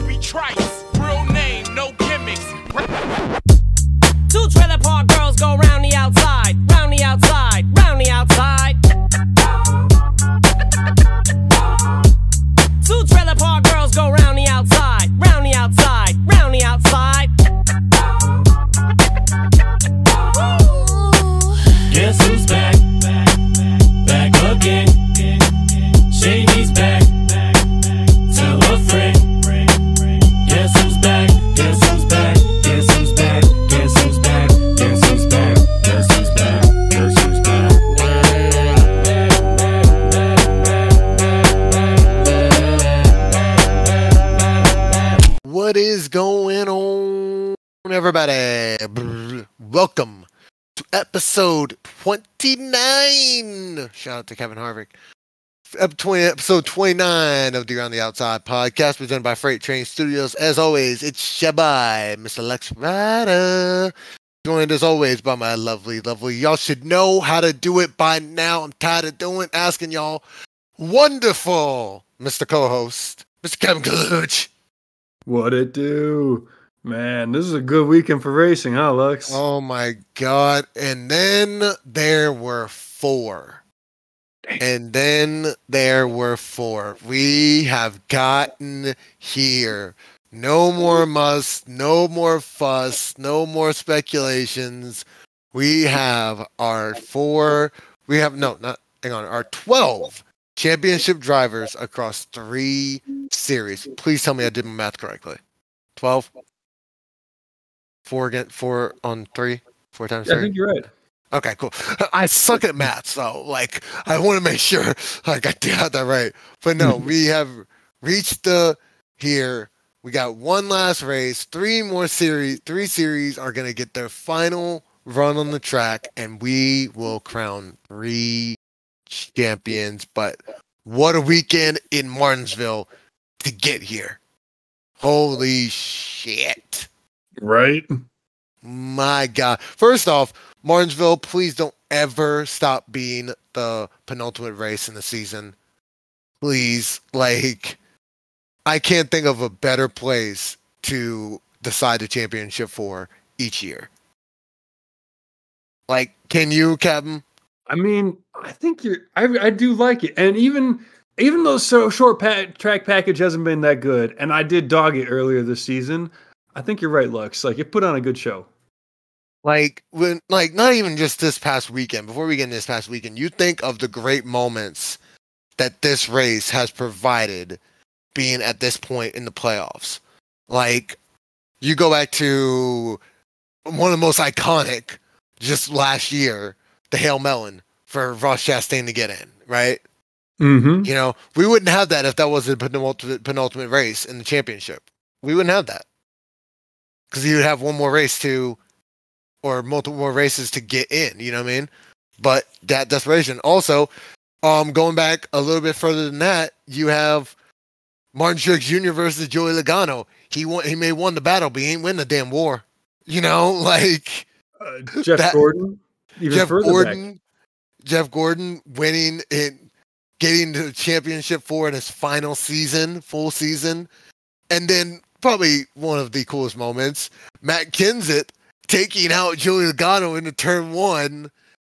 Obi Trice. Real name, no gimmicks. Two trailer park girls go round the outside, everybody? Welcome to episode 29. Shout out to Kevin Harvick. Episode 29 of the Around the Outside podcast, presented by Freight Train Studios. As always, it's Shabai, Mr. Lex Rider. Joined as always by my lovely, lovely. Y'all should know how to do it by now. I'm tired of doing asking y'all. Wonderful, Mr. Co-host, Mr. Kevin Kaluch. What it do? Man, this is a good weekend for racing, huh, Lux? Oh my god. And then there were four. And then there were four. We have gotten here. No more muss, no more fuss, no more speculations. We have our four, we have, no, not, hang on, our 12 championship drivers across three series. Please tell me I did my math correctly. 12? Four again, four on three, four times Yeah, I think you're right. Okay, cool. I suck at math, so like I want to make sure like I got that right. But no, hmm. we have reached the here. We got one last race. Three more series. Three series are gonna get their final run on the track, and we will crown three champions. But what a weekend in Martinsville to get here! Holy shit! Right? My God. First off, Martinsville, please don't ever stop being the penultimate race in the season. Please. Like, I can't think of a better place to decide the championship for each year. Like, can you, Kevin? I mean, I think you're. I, I do like it, and even even though so short pa- track package hasn't been that good, and I did dog it earlier this season. I think you're right, Lux. Like it put on a good show. Like, when, like, not even just this past weekend, before we get in this past weekend, you think of the great moments that this race has provided being at this point in the playoffs. Like, you go back to one of the most iconic just last year, the Hail Melon for Ross Chastain to get in, right? Mm-hmm. You know, we wouldn't have that if that was the penultimate, penultimate race in the championship. We wouldn't have that. Because you'd have one more race to, or multiple more races to get in, you know what I mean? But that desperation. Also, um, going back a little bit further than that, you have Martin Truex Jr. versus Joey Logano. He won, he may won the battle, but he ain't win the damn war. You know, like Uh, Jeff That- Gordon, even Jeff further Gordon, back. Jeff Gordon winning and getting the championship for in his final season, full season, and then probably one of the coolest moments, Matt Kenseth taking out Joey Logano into turn one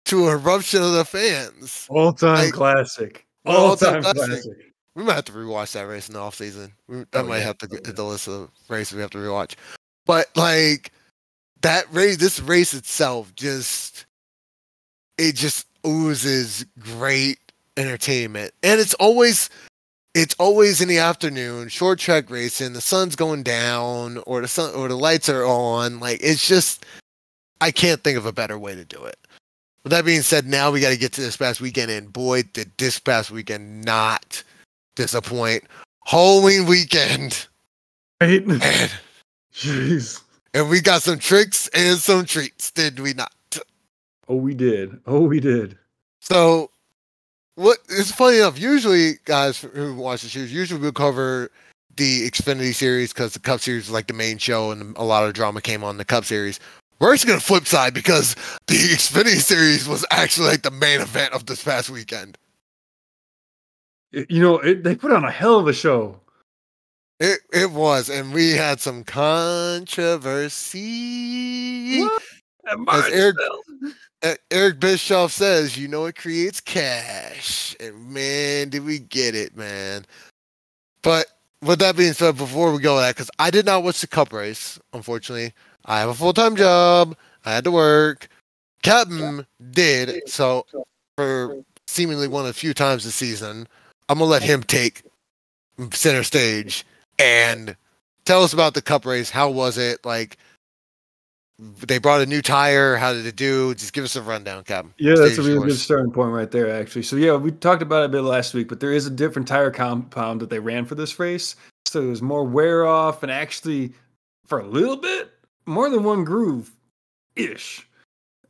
to a eruption of the fans. All time like- classic. All time classic. classic. We might have to rewatch that race in the off season. We, that Oh, might yeah. have to Oh, get yeah. the list of races we have to rewatch. But like that race, this race itself just it just oozes great entertainment, and it's always it's always in the afternoon, short track racing. The sun's going down, or the sun or the lights are on. Like it's just I can't think of a better way to do it. With that being said, now we got to get to this past weekend, and boy, did this past weekend not disappoint. Halloween weekend, Right? man, Jeez. and we got some tricks and some treats, did we not? Oh, we did. Oh, we did. So, what it's funny enough. Usually, guys who watch the shows, usually we'll cover the Xfinity series because the Cup Series is like the main show, and a lot of drama came on the Cup Series. We're actually gonna flip side because the Xfinity series was actually like the main event of this past weekend. You know, it, they put on a hell of a show. It it was, and we had some controversy. What? Eric, Eric Bischoff says, you know, it creates cash, and man, did we get it, man! But with that being said, before we go that, because I did not watch the Cup race, unfortunately, I have a full time job. I had to work. Captain did so for seemingly one of the few times this season. I'm gonna let him take center stage and tell us about the Cup race. How was it? Like they brought a new tire. How did it do? Just give us a rundown, Captain. Yeah, that's a really yours. good starting point right there, actually. So yeah, we talked about it a bit last week, but there is a different tire compound that they ran for this race. So there's more wear off and actually for a little bit, more than one groove ish.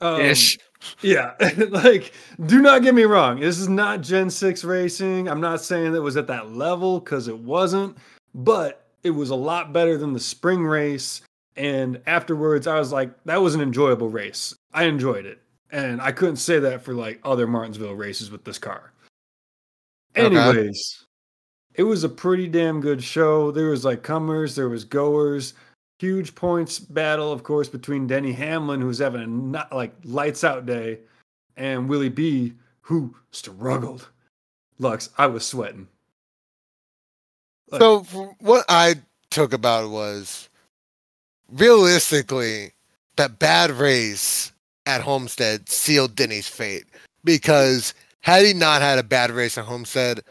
Um, Ish. Yeah. like, do not get me wrong. This is not Gen 6 racing. I'm not saying that it was at that level because it wasn't, but it was a lot better than the spring race. And afterwards, I was like, that was an enjoyable race. I enjoyed it. And I couldn't say that for like other Martinsville races with this car. Okay. Anyways, it was a pretty damn good show. There was like comers, there was goers. Huge points battle, of course, between Denny Hamlin, who's having a not like lights out day, and Willie B, who struggled. Lux, I was sweating. Like, So what I took about it was realistically that bad race at Homestead sealed Denny's fate because had he not had a bad race at Homestead,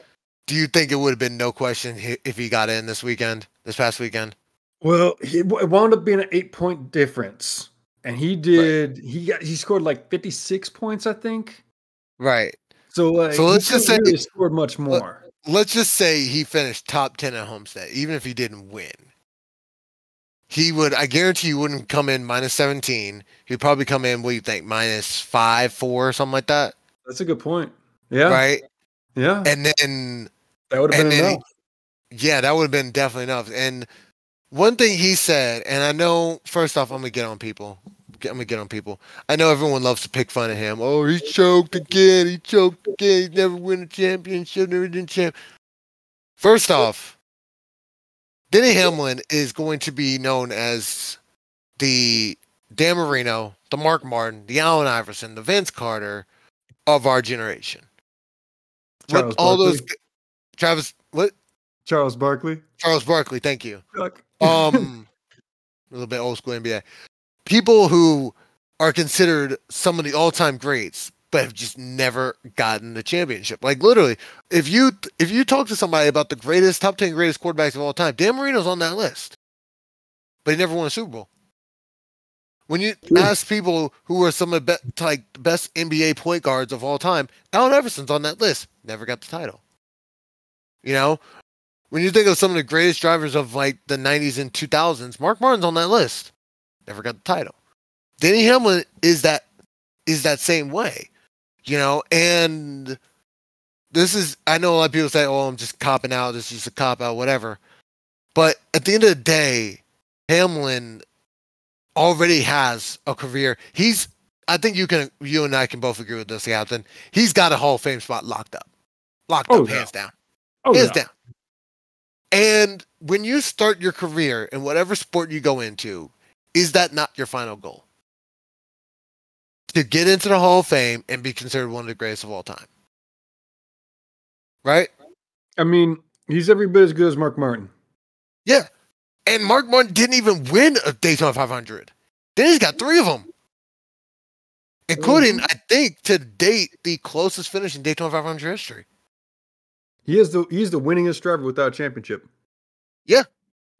do you think it would have been no question if he got in this weekend, this past weekend? Well, it wound up being an eight point difference, and he did. He got he scored like fifty six points, I think. Right. So like, So let's he just say- really scored much more. Let's just say he finished top 10 at Homestead, even if he didn't win. He would, I guarantee you wouldn't come in minus 17. He'd probably come in, what do you think, minus five, four, something like that? That's a good point. Yeah, Right. yeah, And then that would have been then he- enough. Yeah, that would have been definitely enough. And one thing he said, and I know, first off, I'm gonna get on people. Get- I'm gonna get on people. I know everyone loves to pick fun at him. Oh, he choked again. He choked again. He's never win a championship. Never been champ. First off, Denny Hamlin is going to be known as the Dan Marino, the Mark Martin, the Allen Iverson, the Vince Carter of our generation. Charles all those Barkley. Travis, what Charles Barkley. Charles Barkley, thank you. Um, a little bit old school NBA. People who are considered some of the all-time greats, but have just never gotten the championship. Like literally, if you if you talk to somebody about the greatest top ten greatest quarterbacks of all time, Dan Marino's on that list, but he never won a Super Bowl. When you True. ask people who are some of the be- like the best NBA point guards of all time, Allen Iverson's on that list. Never got the title. You know, when you think of some of the greatest drivers of like the 90s and 2000s, Mark Martin's on that list. Never got the title. Denny Hamlin is that is that same way, you know. And this is I know a lot of people say, "Oh, I'm just copping out. This is just a cop out, whatever." But at the end of the day, Hamlin already has a career. He's I think you can you and I can both agree with this, Captain. He's got a Hall of Fame spot locked up, locked Oh, up, yeah. hands down Oh, hands yeah. down. And when you start your career in whatever sport you go into, is that not your final goal? To get into the Hall of Fame and be considered one of the greatest of all time. Right? I mean, he's every bit as good as Mark Martin. Yeah. And Mark Martin didn't even win a Daytona 500. Then he's got three of them, including, mm-hmm. I think, to date, the closest finish in Daytona 500 history. He is the he's the winningest driver without a championship. Yeah.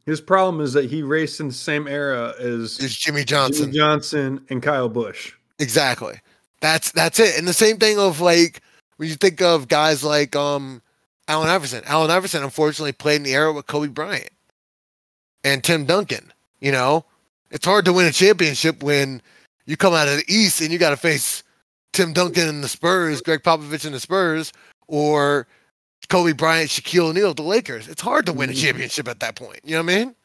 His problem is that he raced in the same era as Is Jimmie Jimmie Johnson. Johnson and Kyle Busch. Exactly. That's that's it. And the same thing of like when you think of guys like um Allen Iverson. Allen Iverson unfortunately played in the era with Kobe Bryant and Tim Duncan. You know, it's hard to win a championship when you come out of the East and you got to face Tim Duncan and the Spurs, Greg Popovich and the Spurs, or Kobe Bryant, Shaquille O'Neal, the Lakers. It's hard to win a Mhm. championship at that point. You know what I mean?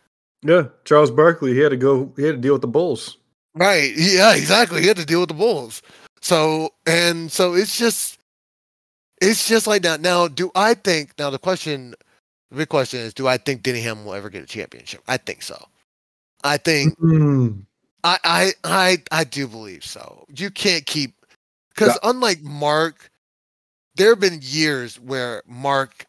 Yeah, Charles Barkley. He had to go. He had to deal with the Bulls. Right. Yeah, exactly. He had to deal with the Bulls. So and so it's just it's just like that. Now, do I think now the question The big question is, do I think Denny Hamlin will ever get a championship? I think so. I think Mm. I I I I do believe so. You can't keep because unlike Mark, there have been years where Mark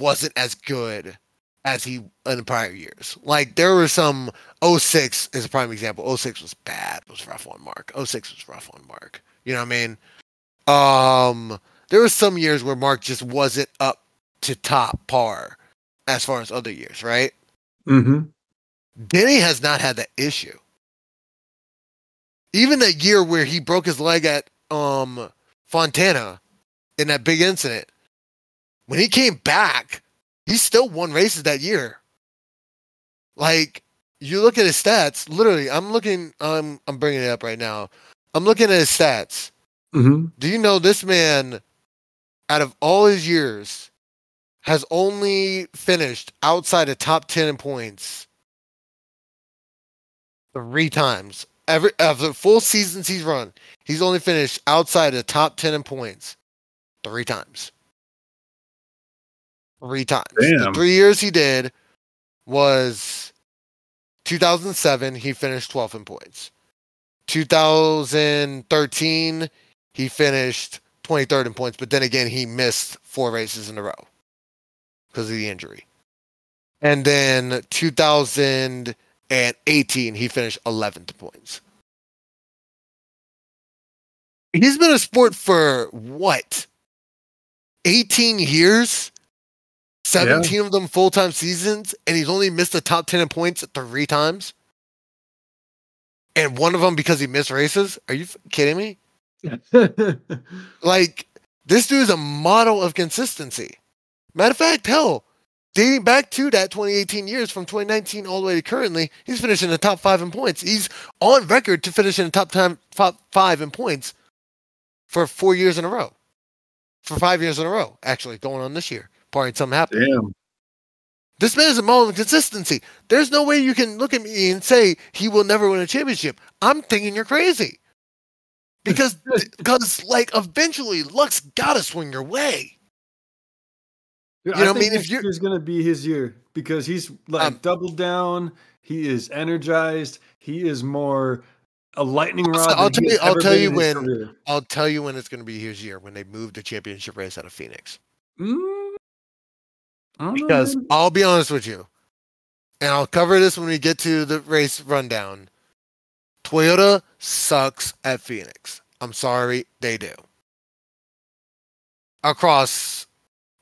wasn't as good as he in the prior years. Like there were some 06 is a prime example. 06 was bad, was rough on Mark. 06 was rough on Mark. You know what I mean? Um there were some years where Mark just wasn't up to top par as far as other years, right? Mm-hmm. Denny has not had that issue. Even that year where he broke his leg at um Fontana in that big incident, when he came back, he still won races that year. Like you look at his stats, literally, I'm looking. I'm I'm bringing it up right now. I'm looking at his stats. Mm-hmm. Do you know this man, out of all his years, has only finished outside of top ten in points three times. Every of the full seasons he's run, he's only finished outside of top ten in points three times. Three times. The three years he did was 2007. He finished 12th in points. 2013, he finished 23rd in points, but then again, he missed four races in a row because of the injury. And then 2018, he finished 11th in points. He's been a sport for what? 18 years? 17 of them full time seasons, and he's only missed the top 10 in points three times? And one of them because he missed races? Are you f- kidding me? Like, this dude is a model of consistency. Matter of fact, hell, dating back to that 2018 years from 2019 all the way to currently, he's finishing the top five in points. He's on record to finish in the top time top five in points for four years in a row. For five years in a row, actually, going on this year, barring something happen. Damn. This man is a model of consistency. There's no way you can look at me and say he will never win a championship. I'm thinking you're crazy. Because, because like, eventually, luck's got to swing your way. Dude, You know, I think mean, if you're- year's gonna be his year because he's like Um, doubled down. He is energized. He is more a lightning I'll- rod. I'll tell you- I'll tell you when- career. I'll tell you when it's going to be his year when they move the championship race out of Phoenix. Mm, I don't know, Because. I'll be honest with you, and I'll cover this when we get to the race rundown. Toyota sucks at Phoenix. I'm sorry, they do. Across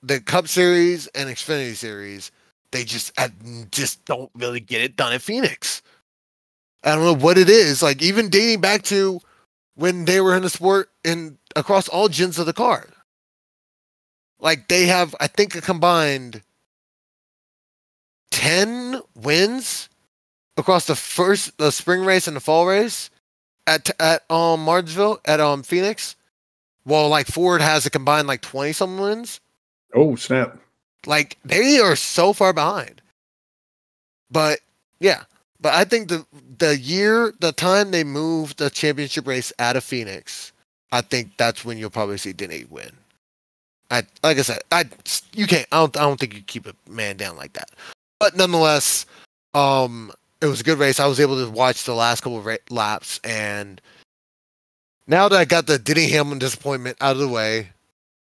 the Cup Series and Xfinity Series, they just uh, just don't really get it done at Phoenix. I don't know what it is. Like even dating back to when they were in the sport and across all gens of the car. Like they have, I think, a combined ten wins across the first the spring race and the fall race at at um Martinsville at um Phoenix. While like Ford has a combined like twenty some wins. Oh snap! Like they are so far behind. But yeah, but I think the the year, the time they moved the championship race out of Phoenix, I think that's when you'll probably see Denny win. I like I said, I you can't. I don't. I don't think you keep a man down like that. But nonetheless, um, it was a good race. I was able to watch the last couple of ra- laps, and now that I got the Denny Hamlin disappointment out of the way,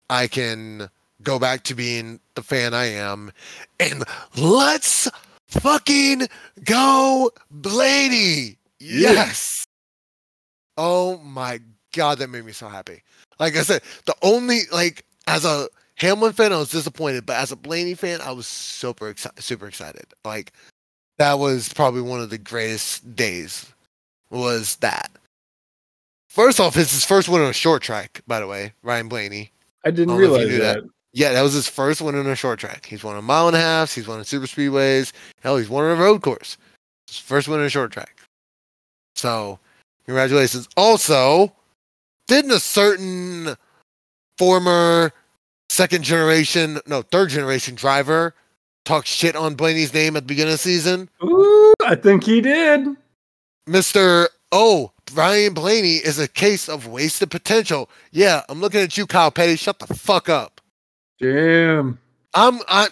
I can go back to being the fan I am, and let's fucking go, Blaney. Yeah. Yes. Oh my god, that made me so happy. Like I said, the only like as a Hamlin fan, I was disappointed, but as a Blaney fan, I was super excited. Super excited. Like that was probably one of the greatest days. Was that? First off, it's his first win on a short track. By the way, Ryan Blaney. I didn't I don't know if you realize that. that. Yeah, that was his first win on a short track. He's won a mile and a half. He's won a super speedways. Hell, he's won on a road course. His first win on a short track. So, congratulations. Also, didn't a certain former second generation, no, third generation driver talk shit on Blaney's name at the beginning of the season? Ooh, I think he did. Mr. Oh, Ryan Blaney is a case of wasted potential. Yeah, I'm looking at you, Kyle Petty. Shut the fuck up. Damn. I'm I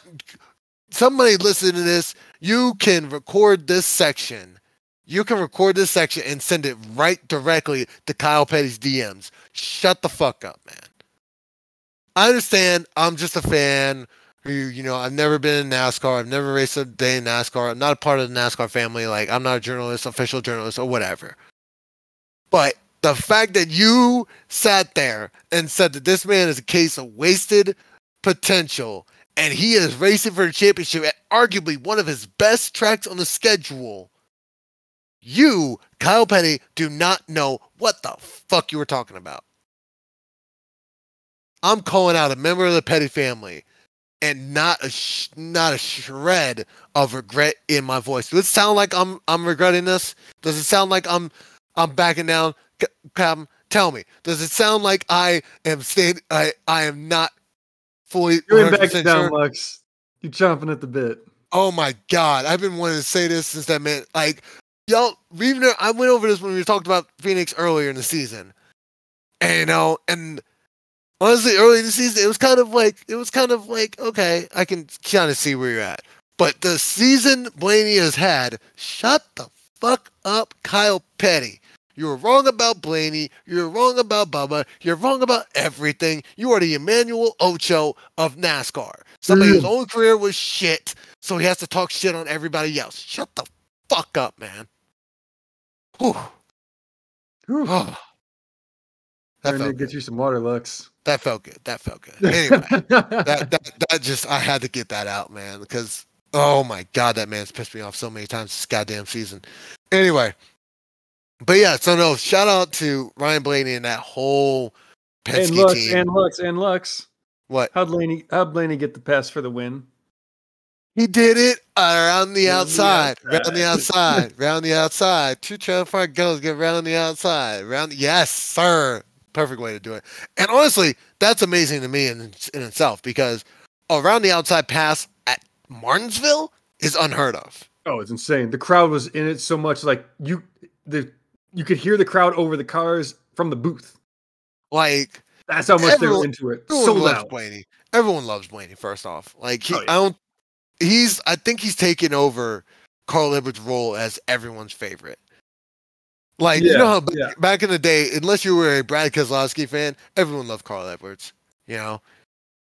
somebody listen to this, you can record this section. You can record this section and send it right directly to Kyle Petty's DMs. Shut the fuck up, man. I understand. I'm just a fan who, you know, I've never been in NASCAR. I've never raced a day in NASCAR. I'm not a part of the NASCAR family. Like, I'm not a journalist, official journalist, or whatever. But the fact that you sat there and said that this man is a case of wasted potential and he is racing for a championship at arguably one of his best tracks on the schedule. You, Kyle Petty, do not know what the fuck you were talking about. I'm calling out a member of the Petty family and not a sh- not a shred of regret in my voice. Does it sound like I'm I'm regretting this? Does it sound like I'm I'm backing down? C- Captain, tell me. Does it sound like I am staying? I I am not fully. You're in 100% back down, sure? Lux. You're chomping at the bit. Oh my god, I've been wanting to say this since that man. Like, y'all, we've never, I went over this when we talked about Phoenix earlier in the season, and you know, and honestly, early in the season, it was kind of like, it was kind of like, okay, I can kind of see where you're at. But the season Blaney has had, shut the fuck up, Kyle Petty. You were wrong about Blaney. You're wrong about Bubba. You're wrong about everything. You are the Emmanuel Acho of NASCAR. Somebody whose own career was shit, so he has to talk shit on everybody else. Shut the fuck up, man. Whew. Whew. Oh, that, Trying to get you some water, Lux. That felt good. That felt good. Anyway, that, that that just I had to get that out, man, because oh my god, that man's pissed me off so many times this goddamn season. Anyway, but yeah, so no, shout out to Ryan Blaney and that whole and Penske Lux, team. and Lux, and Lux. what How'd Blaney, how'd Blaney get the pass for the win? he did it around the the outside, around the outside. around the outside. Two trailer park girls get around the outside. Round, yes, sir. Perfect way to do it. And honestly, that's amazing to me in in itself because around the outside pass at Martinsville is unheard of. Oh, it's insane. The crowd was in it so much, like you, the you could hear the crowd over the cars from the booth. Like That's how much they were into it. everyone So loves loud. Blaney. Everyone loves Blaney. First off, like he, Oh, yeah. I don't. He's. I think he's taken over Carl Edwards' role as everyone's favorite. Like you know how back, yeah. back in the day, unless you were a Brad Keselowski fan, everyone loved Carl Edwards. You know,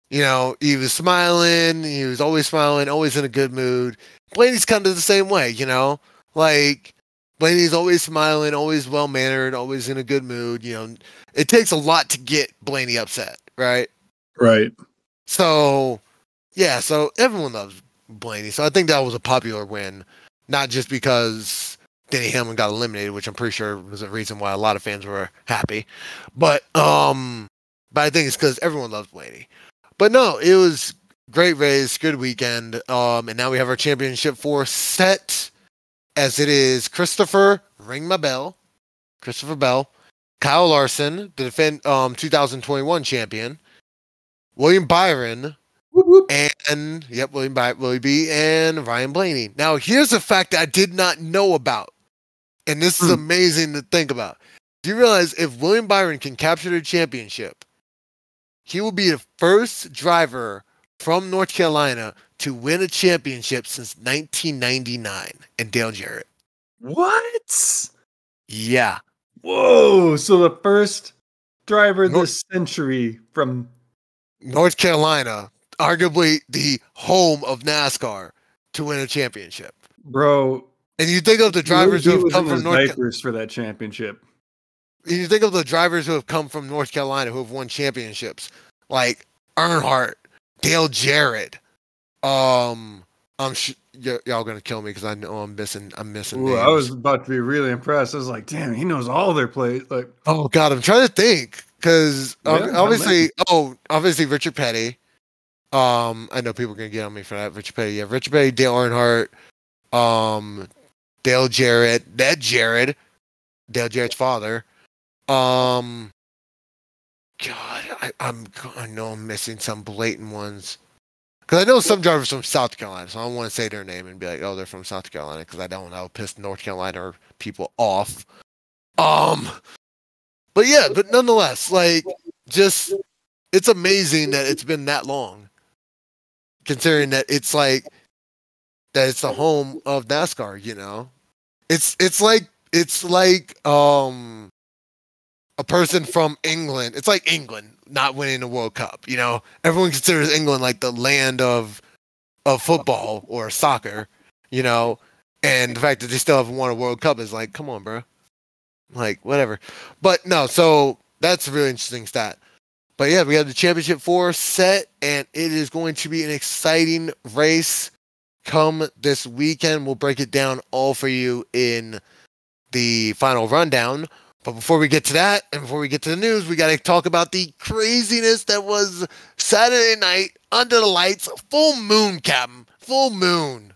you know he was smiling. He was always smiling, always in a good mood. Blaney's kind of the same way. You know, like Blaney's always smiling, always well mannered, always in a good mood. You know, it takes a lot to get Blaney upset, right? Right. So, yeah, so everyone loves Blaney. So I think that was a popular win, not just because Denny Hamlin got eliminated, which I'm pretty sure was a reason why a lot of fans were happy, but um, but I think it's because everyone loves Blaney. But no, it was great race, good weekend. Um, and now we have our championship four set, as it is Christopher ring my bell, Christopher Bell, Kyle Larson, the defend um 2021 champion. William Byron, Whoop, whoop. and yep, William By- Willie B and Ryan Blaney. Now, here's a fact that I did not know about, and this is Hmm. amazing to think about. Do you realize if William Byron can capture the championship, he will be the first driver from North Carolina to win a championship since 1999 and Dale Jarrett. What? Yeah. Whoa! So the first driver Nor- this century from North Carolina, arguably the home of NASCAR, to win a championship. bro. And you think of the drivers who have come from North Carolina. for that championship. you think of the drivers who have come from North Carolina who have won championships, like Earnhardt, Dale Jarrett. Um, I'm sh- y- y'all gonna kill me because I know I'm missing. I'm missing. Ooh, I was about to be really impressed. I was like, damn, he knows all their plays. Like, Oh God, I'm trying to think because Yeah, obviously, oh, obviously Richard Petty. Um, I know people are gonna get on me for that. Richard Petty, yeah, Richard Petty, Dale Earnhardt, um, Dale Jarrett, Ned Jarrett, Dale Jarrett's father. Um, God, I, I'm I know I'm missing some blatant ones. Because I know some drivers from South Carolina, so I don't want to say their name and be like, "Oh, they're from South Carolina," because I don't. I'll piss North Carolina people off. Um, but yeah, but nonetheless, like, just it's amazing that it's been that long. Considering that it's like that it's the home of NASCAR. You know, it's it's like it's like um a person from England. It's like England not winning the World Cup. You know, everyone considers England like the land of of football or soccer. You know, and the fact that they still haven't won a World Cup is like, come on, bro. Like whatever. But no, so that's a really interesting stat. But yeah, we have the championship four set, and it is going to be an exciting race come this weekend. We'll break it down all for you in the final rundown. But before we get to that, and before we get to the news, we got to talk about the craziness that was Saturday night under the lights. Full moon, Captain. Full moon.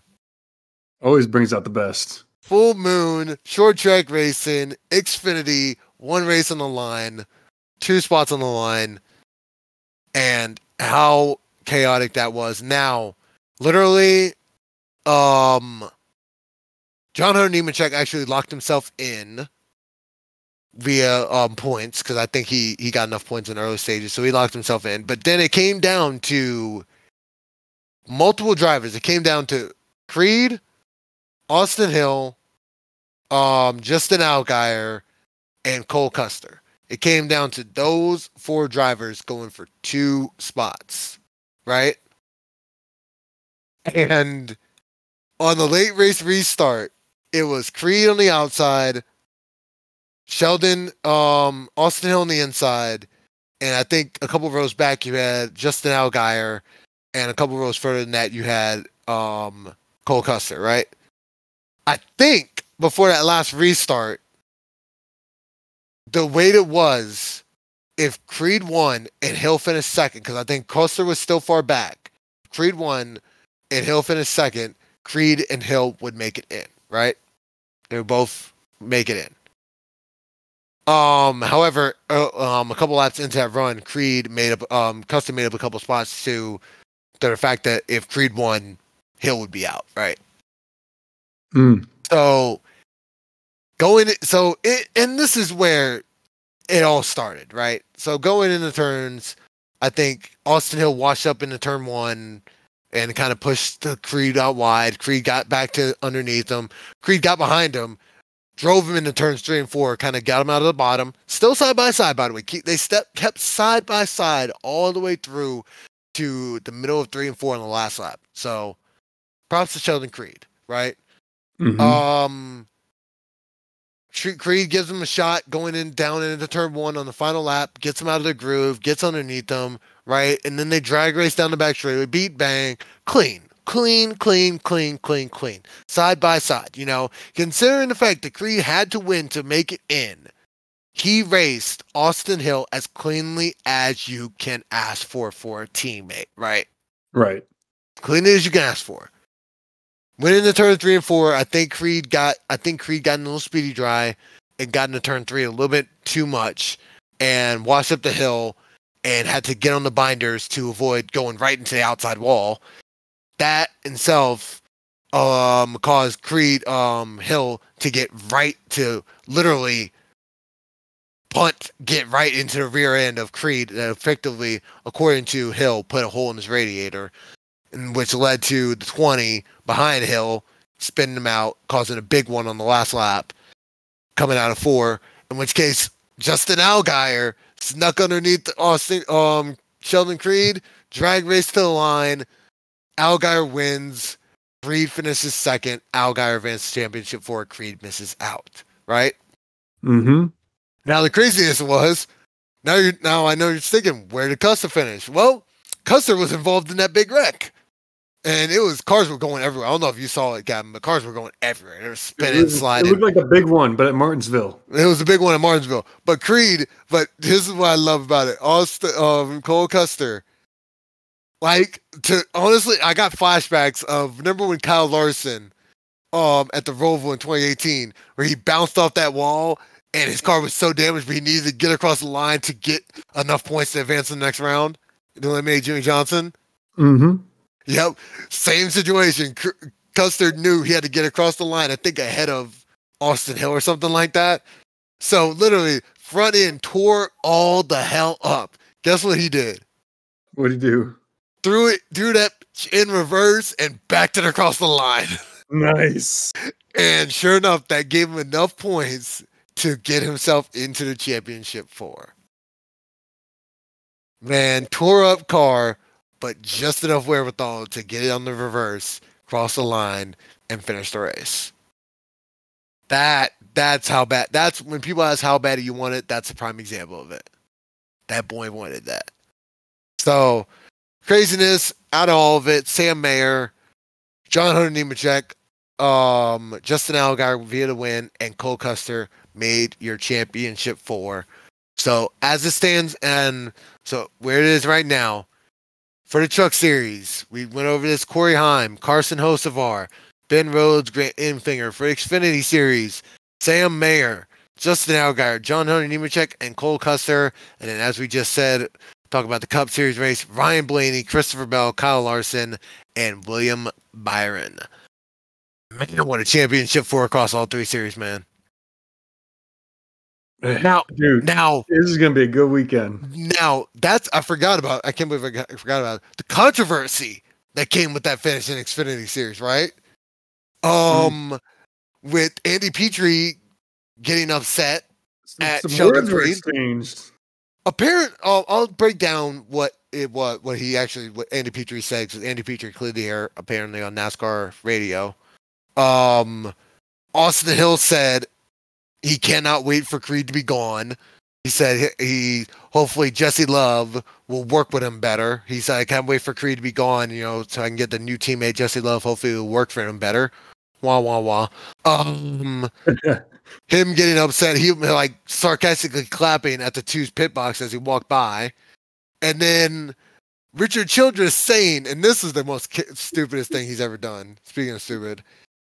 Always brings out the best. Full moon, short track racing, Xfinity, one race on the line, two spots on the line, and how chaotic that was. Now, literally, um, John Hunter Nemechek actually locked himself in via um points because I think he he got enough points in early stages, so he locked himself in. But then it came down to multiple drivers. It came down to Creed, Austin Hill, um, Justin Allgaier, and Cole Custer. It came down to those four drivers going for two spots, right? And on the late race restart, it was Creed on the outside, Sheldon, um, Austin Hill on the inside, and I think a couple rows back you had Justin Allgaier, and a couple rows further than that you had um, Cole Custer, right? I think before that last restart, the way it was, if Creed won and Hill finished second, because I think Custer was still far back. Creed won and Hill finished second. Creed and Hill would make it in, right? They would both make it in. Um, however, uh, um, a couple laps into that run, Creed made up, um, Custer made up a couple spots to the fact that if Creed won, Hill would be out, right? Mm. So going, so it, and this is where it all started, right? So going into turns, I think Austin Hill washed up into turn one and kind of pushed the Creed out wide. Creed got back to underneath him. Creed got behind him, drove him into turns three and four, kind of got him out of the bottom. Still side by side, by the way. Keep, they step kept side by side all the way through to the middle of three and four on the last lap. So props to Sheldon Creed, right? Mhm. Um, Creed gives him a shot going in down into turn one on the final lap, gets him out of the groove, gets underneath them, right? And then they drag race down the back straightaway, beat bang, clean, clean, clean, clean, clean, clean, side by side. You know, considering the fact that Creed had to win to make it in, he raced Austin Hill as cleanly as you can ask for for a teammate, right? right. clean as you can ask for. Went into turn three and four. I think Creed got I think Creed got a little speedy dry and got into turn three a little bit too much and washed up the hill and had to get on the binders to avoid going right into the outside wall. That itself um caused Creed um Hill to get right to literally punt get right into the rear end of Creed that effectively, according to Hill, put a hole in his radiator, which led to the 20 behind Hill spinning him out, causing a big one on the last lap, coming out of four. In which case, Justin Allgaier snuck underneath Austin, um, Sheldon Creed, drag race to the line. Allgaier wins. Creed finishes second. Allgaier advances championship four. Creed misses out. Right. Mm-hmm. Now the craziness was, now you now I know you're thinking, where did Custer finish? Well, Custer was involved in that big wreck, and it was cars were going everywhere. I don't know if you saw it, Gavin, but cars were going everywhere. They were It, spinning, was- it sliding. looked like a big one, but at Martinsville. It was a big one at Martinsville. But Creed, but this is what I love about it. Austin, um, Cole Custer. Like to honestly, I got flashbacks of remember when Kyle Larson, um, at the Roval in 2018, where he bounced off that wall and his car was so damaged, but he needed to get across the line to get enough points to advance in the next round. To eliminate Jimmie Johnson. Mm-hmm. Yep, same situation. Custer knew he had to get across the line. I think ahead of Austin Hill or something like that. So literally, front end tore all the hell up. Guess what he did? What'd he do? threw it, threw that in reverse, and backed it across the line. Nice. And sure enough, that gave him enough points to get himself into the championship four. Man, tore up car, but just enough wherewithal to get it on the reverse, cross the line, and finish the race. That that's how bad. That's when people ask how bad you want it. That's a prime example of it. That boy wanted that. So craziness out of all of it. Sam Mayer, John Hunter Nemechek, um, Justin Allgaier via the win, and Cole Custer made your championship four. So as it stands, and so where it is right now, for the Truck Series, we went over this Corey Heim, Carson Hocevar, Ben Rhodes, Grant Enfinger. For Xfinity Series, Sam Mayer, Justin Allgaier, John Hunter Nemechek, and Cole Custer. And then, as we just said, talk about the Cup Series race, Ryan Blaney, Christopher Bell, Kyle Larson, and William Byron. Man, what a championship for across all three series, man. Now, Dude, now, this is gonna be a good weekend. now that's I forgot about. I can't believe I, got, I forgot about it. the controversy that came with that finish in Xfinity Series, right? Um, with Andy Petree getting upset. At Some Sheldon Creed. Apparent. I'll, I'll break down what it was. What he actually, what Andy Petree said, because Andy Petree cleared the air apparently on NASCAR radio. Um, Austin Hill said he cannot wait for Creed to be gone. He said he, he hopefully Jesse Love will work with him better. He said I can't wait for Creed to be gone, you know, so I can get the new teammate Jesse Love. Hopefully, will work for him better. Wah wah wah. Um, him getting upset, he like sarcastically clapping at the two's pit box as he walked by, and then Richard Childress saying, and this is the most ki- stupidest thing he's ever done. Speaking of stupid,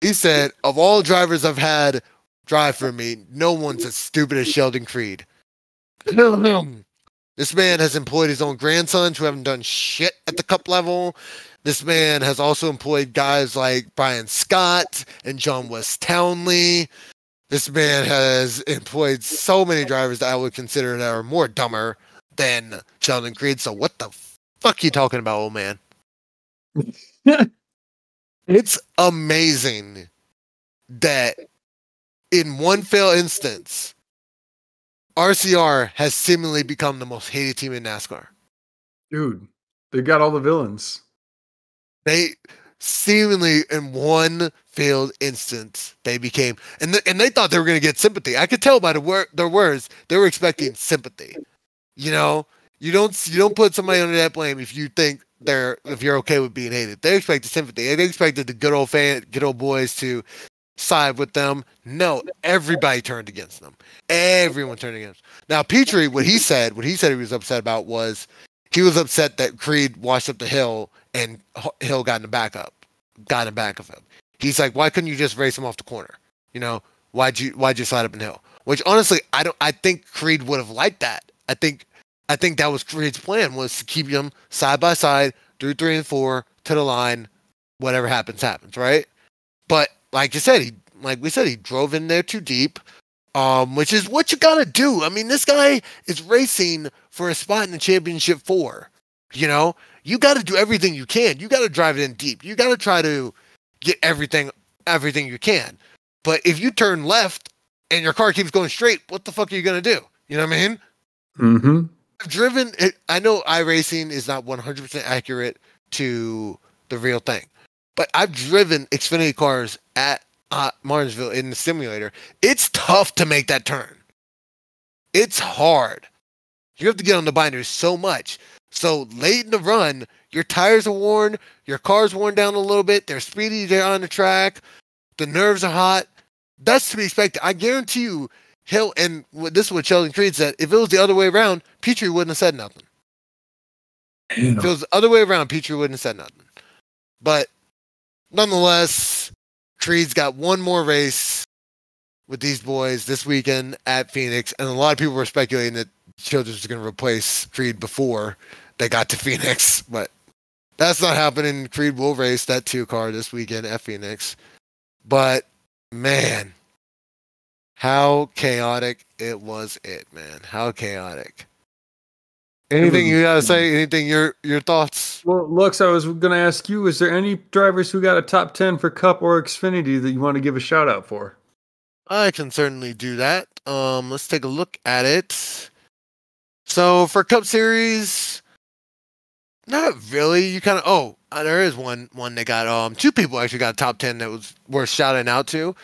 he said, "Of all drivers I've had drive for me, no one's as stupid as Sheldon Creed." this man has employed his own grandsons who haven't done shit at the cup level. This man has also employed guys like Brian Scott and John Wes Townley. This man has employed so many drivers that I would consider that are more dumber than Sheldon Creed. So what the fuck you talking about, old man? it's amazing that in one fail instance, RCR has seemingly become the most hated team in NASCAR. Dude, they got all the villains. They seemingly in one failed instance they became and th- and they thought they were going to get sympathy. I could tell by the wor- their words they were expecting sympathy. You know, you don't you don't put somebody under that blame if you think they're if you're okay with being hated. They expected sympathy. They expected the good old fan, good old boys to side with them. No, everybody turned against them. Everyone turned against. Them. Now Petree, what he said, what he said he was upset about was he was upset that Creed washed up the hill and Hill got in the back up, got in the back of him. He's like, why couldn't you just race him off the corner? You know, why'd you why'd you slide up in Hill? Which honestly, I don't. I think Creed would have liked that. I think, I think that was Creed's plan was to keep them side by side through three and four to the line. Whatever happens, happens, right? But like you said, he like we said, he drove in there too deep. Um, which is what you gotta do. I mean, this guy is racing for a spot in the championship four. You know, you got to do everything you can. You got to drive it in deep. You got to try to get everything everything you can. But if you turn left and your car keeps going straight, what the fuck are you gonna do? You know what I mean? Mm-hmm. I've driven. It, I know iRacing is not 100% accurate to the real thing, but I've driven Xfinity cars at uh, Martinsville in the simulator. It's tough to make that turn. It's hard. You have to get on the binders so much. So late in the run, your tires are worn, your car's worn down a little bit. They're speedy. They're on the track. The nerves are hot. That's to be expected. I guarantee you, Hill and this is what Sheldon Creed said. If it was the other way around, Petree wouldn't have said nothing. If it was the other way around, Petree wouldn't have said nothing. But nonetheless, Creed's got one more race with these boys this weekend at Phoenix, and a lot of people were speculating that Childress was going to replace Creed before they got to Phoenix, but that's not happening. Creed will race that two car this weekend at Phoenix. But man, how chaotic it was! It man, how chaotic. Anything you gotta say? Anything your your thoughts? Well, Lux, I was going to ask you: Is there any drivers who got a top ten for Cup or Xfinity that you want to give a shout out for? I can certainly do that. Um, let's take a look at it. So for Cup Series, not really. You kind of oh, uh, there is one one that got um two people actually got a top ten that was worth shouting out to.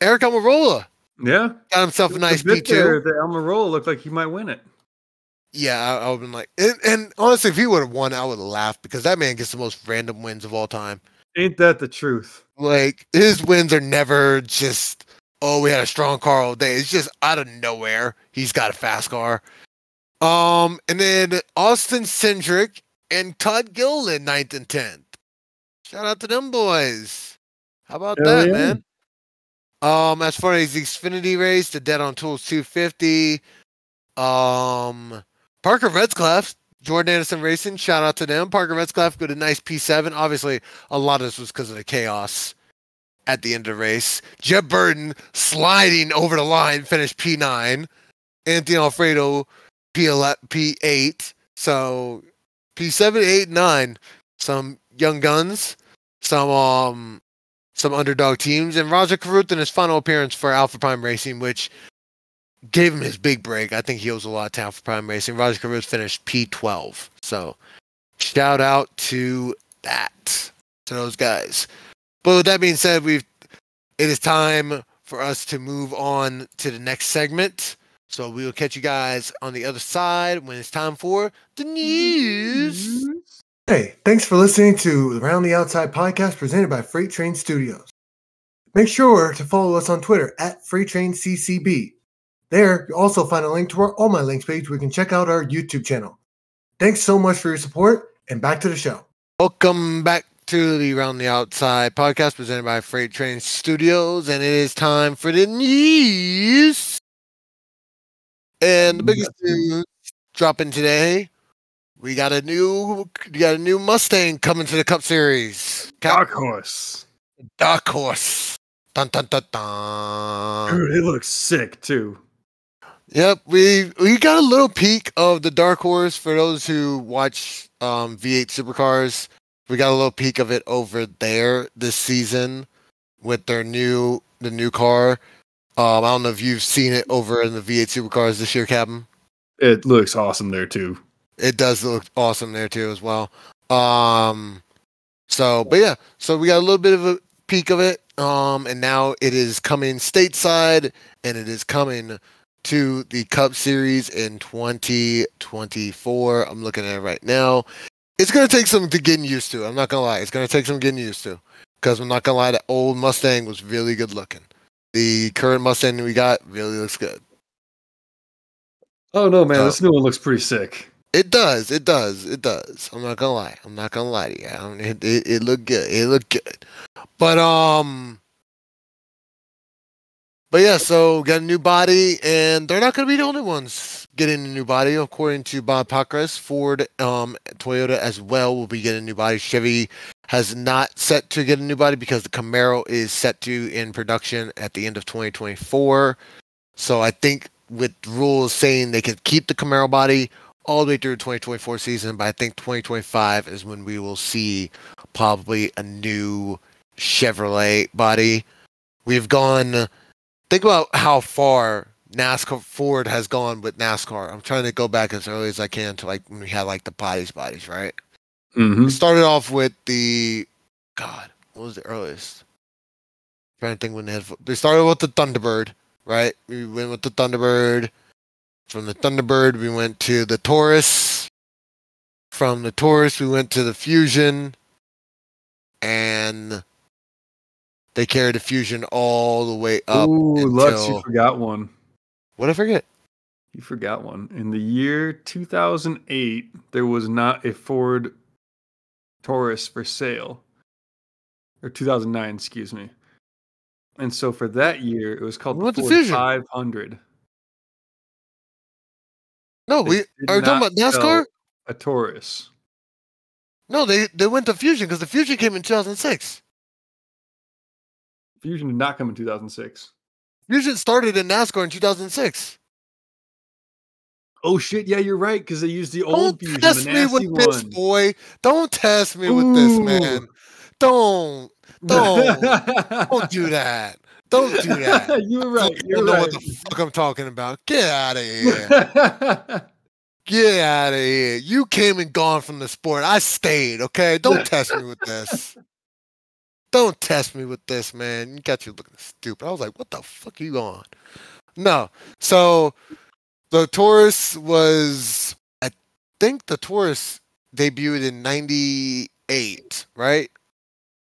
Aric Almirola Yeah, got himself a nice P bit there two. that Almirola looked like he might win it. Yeah, I, I would have been like, and, and honestly, if he would have won, I would have laughed because that man gets the most random wins of all time. Ain't that the truth? Like his wins are never just oh we had a strong car all day. It's just out of nowhere. He's got a fast car. Um, and then Austin Cindric and Todd Gilliland, ninth and tenth. Shout out to them boys. How about Hell that, yeah. man? Um, as far as the Xfinity race, the Dead on Tools 250. Um, Parker Retzlaff, Jordan Anderson Racing. Shout out to them. Parker Retzlaff got a nice P7. Obviously, a lot of this was because of the chaos at the end of the race. Jeb Burton sliding over the line, finished P9. Anthony Alfredo P11, P8. So P7, 8, 9. Some young guns, some um some underdog teams, and Rajah Caruth in his final appearance for Alpha Prime Racing, which gave him his big break. I think he owes a lot of to for Prime Racing. Rajah Caruth finished P12. So shout out to that to those guys. But with that being said, we've it is time for us to move on to the next segment. So we will catch you guys on the other side when it's time for the news. Hey, thanks for listening to the Round the Outside podcast presented by Freight Train Studios. Make sure to follow us on Twitter at Freight. There, you'll also find a link to our All My Links page where you can check out our YouTube channel. Thanks so much for your support, and back to the show. Welcome back to the Round the Outside podcast presented by Freight Train Studios, and it is time for the news. And the biggest news dropping today, we got a new, we got a new Mustang coming to the Cup Series. Dark horse. Dark Horse. Dun dun dun dun. Dude, it looks sick too. Yep, we we got a little peek of the Dark Horse for those who watch um, V8 Supercars. We got a little peek of it over there this season with their new the new car. Um, I don't know if you've seen it over in the V8 Supercars this year, Captain. It looks awesome there too. It does look awesome there too as well. Um, so, but yeah, so we got a little bit of a peek of it. Um, and now it is coming stateside, and it is coming to the Cup Series in 2024. I'm looking at it right now. It's gonna take some to getting used to. I'm not gonna lie. It's gonna take some getting used to, because I'm not gonna lie. That old Mustang was really good looking. The current Mustang we got really looks good. Oh no, man, this new one looks pretty sick. It does. It does. It does. I'm not gonna lie. I'm not gonna lie to you. It, it it looked good. It looked good. But um. But yeah, so got a new body, and they're not gonna be the only ones getting a new body. According to Bob Pockrass, Ford, um, Toyota as well will be getting a new body. Chevy has not set to get a new body because the Camaro is set to in production at the end of 2024. So I think with rules saying they can keep the Camaro body all the way through the 2024 season, but I think 2025 is when we will see probably a new Chevrolet body. We've gone. Think about how far NASCAR Ford has gone with NASCAR. I'm trying to go back as early as I can to like when we had like the bodies, bodies, right? Mm-hmm. We started off with the God. What was the earliest? trying to think when they had. They started with the Thunderbird, right? We went with the Thunderbird. From the Thunderbird, we went to the Taurus. From the Taurus, we went to the Fusion, and they carried the Fusion all the way up Ooh, Lux, you forgot one. what I forget. You forgot one. In the year 2008, there was not a Ford Taurus for sale. Or 2009, excuse me. And so for that year, it was called What the Ford Fusion? 500. No, we are we talking about NASCAR. A Taurus. No, they they went to Fusion because the Fusion came in 2006. Fusion did not come in 2006. Fusion started in NASCAR in 2006. Oh shit! Yeah, you're right because they used the Don't old fusion, test me with this, boy. Don't test me with this, man. Don't, don't, don't do that. Don't do that. you're right. I You're don't know what the fuck I'm talking about. Get out of here. Get out of here. You came and gone from the sport. I stayed, okay? Don't test me with this. Don't test me with this, man. You got you looking stupid. I was like, what the fuck are you on? No. So the Taurus was I think the Taurus debuted in ninety eight, right?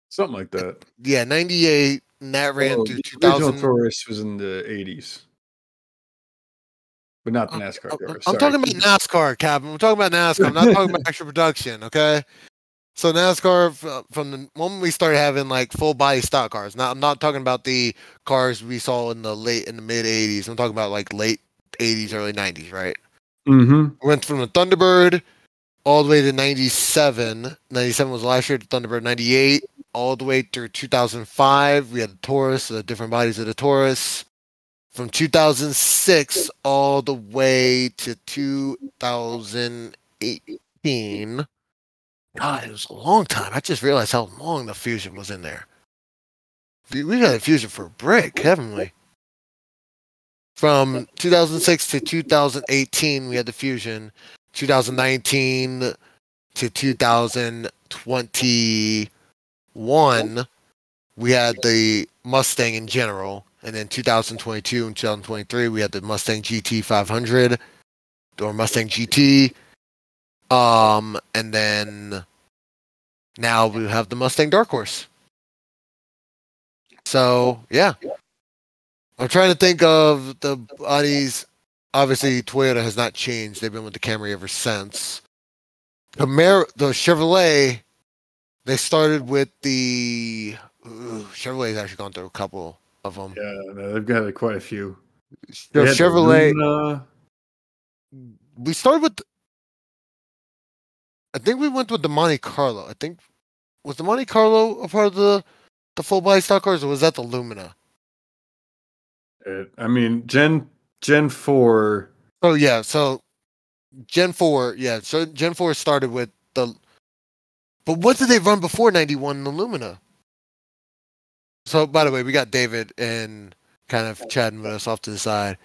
Something like that. Yeah, ninety eight, and that ran Oh, through the two original. Taurus was in the 80s, but not the oh, oh, I'm- NASCAR I'm, I'm talking about NASCAR, Captain. I'm talking about NASCAR. I'm not talking about extra production, okay? So NASCAR f- from the moment we started having like full body stock cars. Now I'm not talking about the cars we saw in the late in the mid '80s. I'm talking about like late '80s, early '90s, right? Mm-hmm. Went from the Thunderbird all the way to 97. 97 was last year. The Thunderbird 98 all the way through 2005. We had the Taurus, the different bodies of the Taurus. From 2006 all the way to 2018. God, it was a long time. I just realized how long the Fusion was in there. We got a Fusion for a break, haven't we? From 2006 to 2018, we had the Fusion. 2019 to 2021, we had the Mustang in general. And then 2022 and 2023, we had the Mustang GT 500 or Mustang GT. Um, and then now we have the Mustang Dark Horse. So yeah, I'm trying to think of the bodies. Obviously, Toyota has not changed. They've been with the Camry ever since. Camaro, the Chevrolet, they started with the ooh, Chevrolet's actually gone through a couple of them. Yeah, no, they've got quite a few. The had the Chevrolet, Lumina. we started with. I think we went with the Monte Carlo. I think was the Monte Carlo a part of the the full body stock cars, or was that the Lumina? It- I mean, Gen Gen Four. Oh yeah, so Gen four, yeah. So Gen four started with the. But what did they run before ninety one? The Lumina. So by the way, we got David and kind of chatting with us off to the side,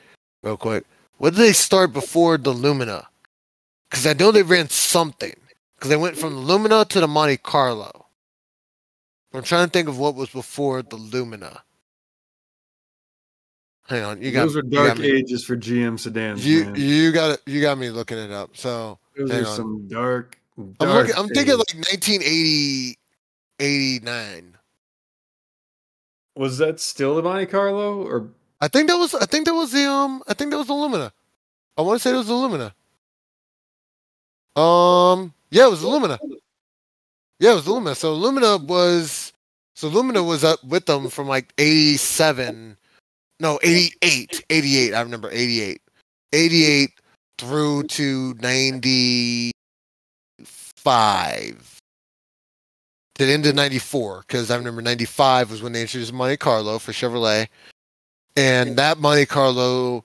real quick. What did they start before the Lumina? Because I know they ran something. Because they went from the Lumina to the Monte Carlo. I'm trying to think of what was before the Lumina. Hang on, you got Those were dark ages for GM sedans. You man. you got it. You got me looking it up. So Those are on. some dark. I'm looking. I'm thinking like 1980, 89. was that still the Monte Carlo or I think that was. I think that was the um. I think that was the Lumina. I want to say it was the Lumina. Um. Yeah, it was the Lumina. Yeah, it was the Lumina. So Lumina was. So Lumina was up with them from like 87. No, 88. 88. I remember 88. 88 through to 95. Did end in 94 because I remember 95 was when they introduced Monte Carlo for Chevrolet. And that Monte Carlo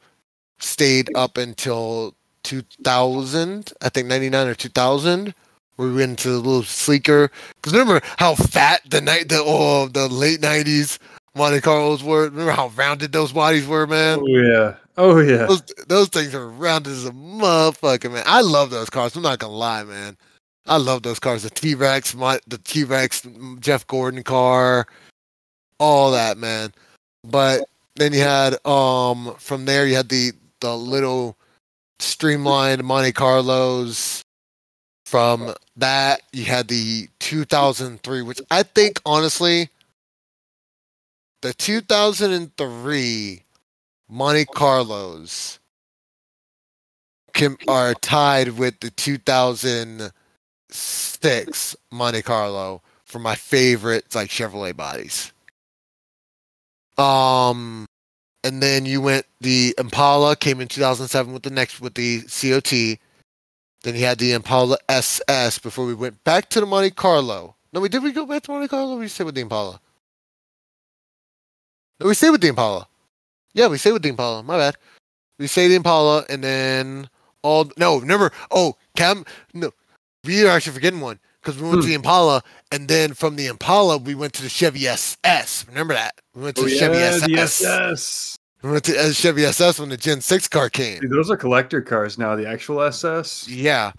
stayed up until 2000, I think 99 or 2000, where we went into a little sleeker. Because remember how fat the night, the oh, the late 90s Monte Carlos were. Remember how rounded those bodies were, man. Oh yeah. Oh yeah. Those those things are rounded as a motherfucker, man. I love those cars. I'm not gonna lie, man. I love those cars. The T Rex, my the T Rex Jeff Gordon car, all that, man. But then you had um from there you had the the little streamlined Monte Carlos. From that you had the 2003, which I think honestly, the 2003 Monte Carlos can, are tied with the 2006 Monte Carlo for my favorite like Chevrolet bodies. Um, and then you went the Impala came in 2007 with the next with the COT. Then you had the Impala SS before we went back to the Monte Carlo. No, we did we go back to Monte Carlo? We stayed with the Impala. No, we stayed with the Impala. Yeah, we stayed with the Impala. My bad. We stayed the Impala, and then all no, remember? Oh, Cam, no, we are actually forgetting one because we went Hmm. to the Impala, and then from the Impala we went to the Chevy SS. Remember that? We went to Oh, the yeah, Chevy the SS. SS. We went to uh, Chevy SS when the Gen Six car came. Dude, those are collector cars now. The actual SS. Yeah.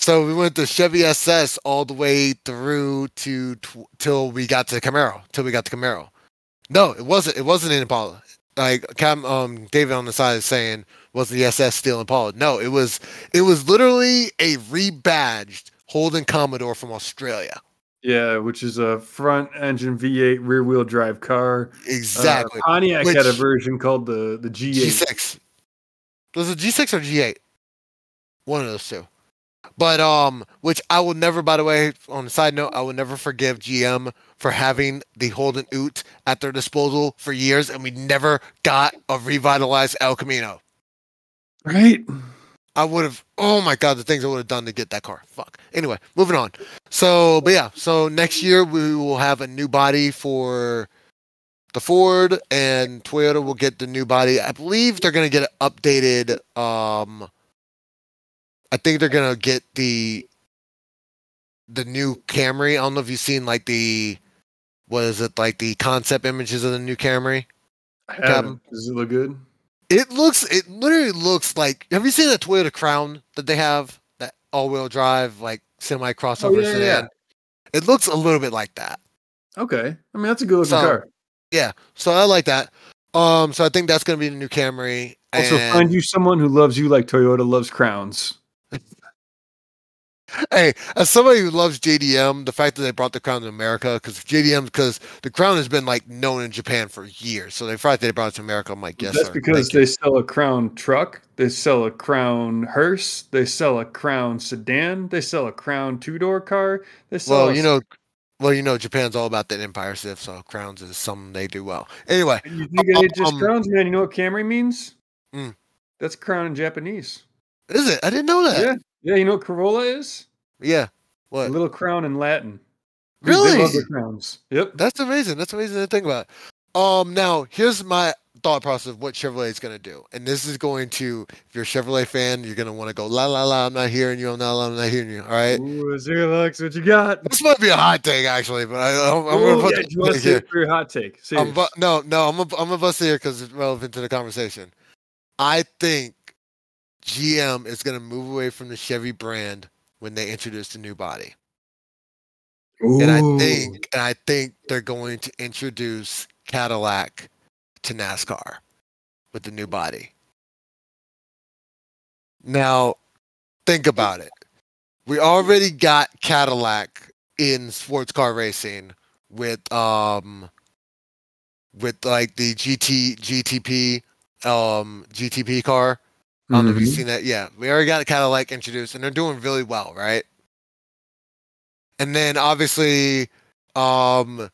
So we went to Chevy SS all the way through to tw- till we got to Camaro. Till we got to Camaro. No, it wasn't. It wasn't an Impala. Like Cam, um, David on the side is saying, was the SS still Impala? No, it was. It was literally a rebadged Holden Commodore from Australia. Yeah, which is a front engine V8 rear wheel drive car. Uh, Exactly. Pontiac had a version called the the G8. G6. Was it G6 or G8? One of those two. But um, which I will never. By the way, on a side note, I will never forgive GM for having the Holden Ute at their disposal for years, and we never got a revitalized El Camino. Right. I would have. Oh my god, the things I would have done to get that car. Fuck. Anyway, moving on. So, but yeah, so next year we will have a new body for the Ford, and Toyota will get the new body. I believe they're gonna get it updated. Um, I think they're gonna get the the new Camry. I don't know if you've seen like the what is it like the concept images of the new Camry. I haven't. Does it look good? It looks. It literally looks like. Have you seen that Toyota Crown that they have? That all-wheel drive, like semi crossover Oh, yeah, sedan. yeah. It looks a little bit like that. Okay. I mean, that's a good looking So, car. Yeah. So I like that. Um. So I think that's gonna be the new Camry. Also, and- find you someone who loves you like Toyota loves crowns. Hey, as somebody who loves JDM, the fact that they brought the crown to America, because JDM, because the crown has been like known in Japan for years, so the fact that they brought it to America, I'm like, yes, That's sir. because they sell a Crown truck, they sell a Crown hearse, they sell a Crown sedan, they sell a Crown two door car. They sell. well, you know, well, you know, Japan's all about that empire stuff, so crowns is something they do well. Anyway, You think it just um, crowns, man? You know what Camry means? Mm. That's crown in Japanese. is it? I didn't know that. Yeah, yeah. You know what Corolla is? Yeah. What? A little crown in Latin. Really? They love their crowns. Yep. That's amazing. That's amazing to think about. Um, now here's my thought process of what Chevrolet is going to do, and this is going to, if you're a Chevrolet fan, you're going to want to go la la la. I'm not hearing you. I'm not. I'm not hearing you. All right. Ooh, zero bucks. What you got? This might be a hot take actually, but I, I'm, I'm going to put yeah, you want here. for your hot take? I'm bu- no, no. I'm a, I'm a bust it here because it's relevant to the conversation. I think GM is going to move away from the Chevy brand when they introduce the new body. And I think and I think they're going to introduce Cadillac to NASCAR with the new body. Now, think about it. We already got Cadillac in sports car racing with um with like the GT GTP um GTP car. I don't know if you've Mhm. seen that. Yeah, we already got a Cadillac introduced, and they're doing really well, right? And then obviously, um,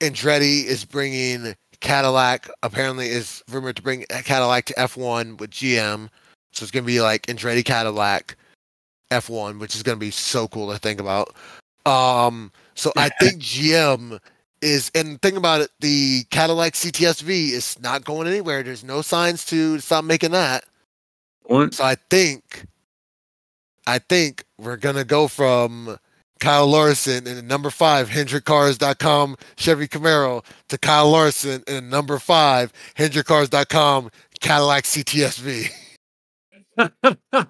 Andretti is bringing Cadillac. Apparently, is rumored to bring a Cadillac to F1 with GM. So it's gonna be like Andretti Cadillac F1, which is gonna be so cool to think about. Um, so I think GM is, and think about it, the Cadillac CTSV is not going anywhere. There's no signs to stop making that. One- So I think, I think we're gonna go from Kyle Larson in number five HendrickCars.com Chevy Camaro to Kyle Larson in number five HendrickCars.com Cadillac CTSV.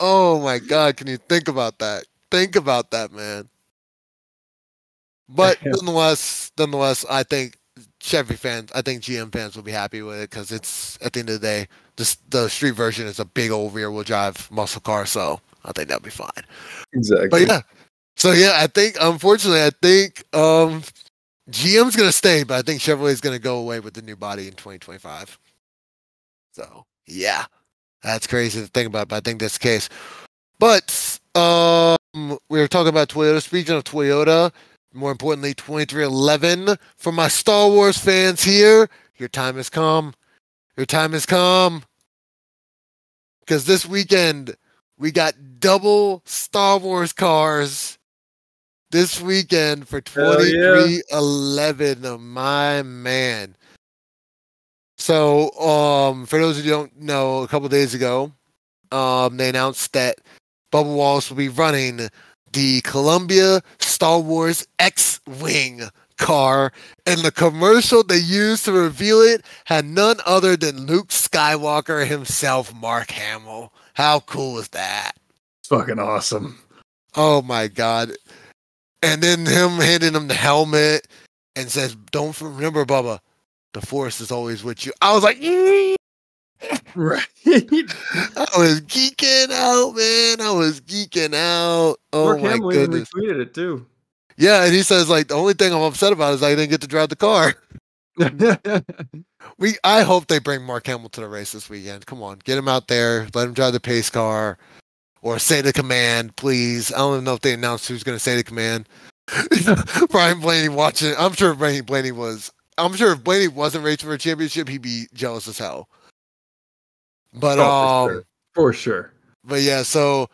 oh my God! Can you think about that? Think about that, man. But nonetheless, nonetheless, I think Chevy fans, I think GM fans will be happy with it because it's at the end of the day, this the street version is a big old rear wheel drive muscle car, so I think that'll be fine. exactly. But yeah, so yeah, I think unfortunately, I think um GM's gonna stay, but I think Chevrolet's gonna go away with the new body in 2025. So yeah, that's crazy to think about, but I think that's the case. But um, we were talking about Toyota. Speaking of Toyota, more importantly, 2311 for my Star Wars fans here. Your time has come. Your time has come. Because this weekend we got double Star Wars cars this weekend for Hell yeah. 2311. My man. So, um, for those who don't know, a couple days ago, um, they announced that Bubba Wallace will be running the Columbia Star Wars X-wing car, and the commercial they used to reveal it had none other than Luke Skywalker himself, Mark Hamill. How cool is that? It's fucking awesome. Oh my god! And then him handing him the helmet and says, "Don't remember, Bubba, the Force is always with you." I was like! Right. I was geeking out, man. I was geeking out. Oh Mark my Hamill even goodness! retweeted it too. Yeah, and he says like the only thing I'm upset about is I didn't get to drive the car. We I hope they bring Mark Hamill to the race this weekend. Come on, get him out there, let him drive the pace car, or say the command, please. I don't even know if they announced who's going to say the command. Ryan Blaney watching. I'm sure Ryan Blaney was. I'm sure if Blaney wasn't racing for a championship, he'd be jealous as hell. But Oh, um, for, sure. for sure. but yeah, so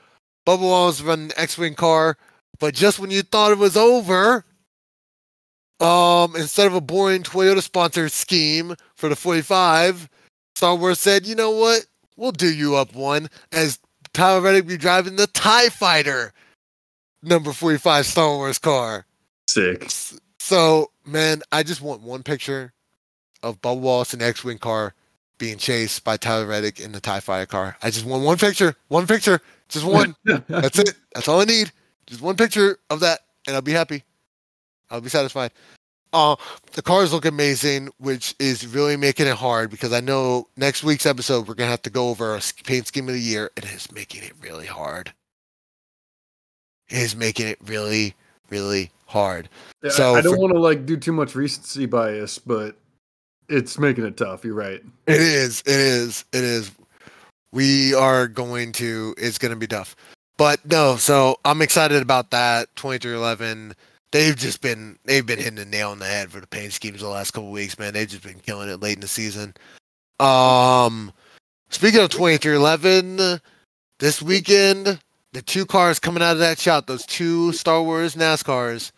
Bubba Wallace running the X-wing car, but just when you thought it was over, um, instead of a boring Toyota sponsored scheme for the 45, Star Wars said, "You know what? We'll do you up one." As Tyler Reddick be driving the Tie Fighter number 45 Star Wars car. Sick. So, man, I just want one picture of Bubba Wallace in X-wing car being chased by Tyler Reddick in the Tie Fighter car. I just want one picture, one picture, just one. That's it. That's all I need. Just one picture of that, and I'll be happy. I'll be satisfied. Uh, the cars look amazing, which is really making it hard because I know next week's episode we're gonna have to go over a paint scheme of the year, and it's making it really hard. It is making it really, really hard. Yeah, I- So I don't want to like do too much recency bias, but it's making it tough. You're right. It is. It is. It is. We are going to. It's going to be tough. But no. So I'm excited about that. 2311. They've just been. They've been hitting the nail on the head for the paint schemes the last couple weeks, man. They've just been killing it late in the season. Um, speaking of 2311, this weekend the two cars coming out of that shop, those two Star Wars NASCARs,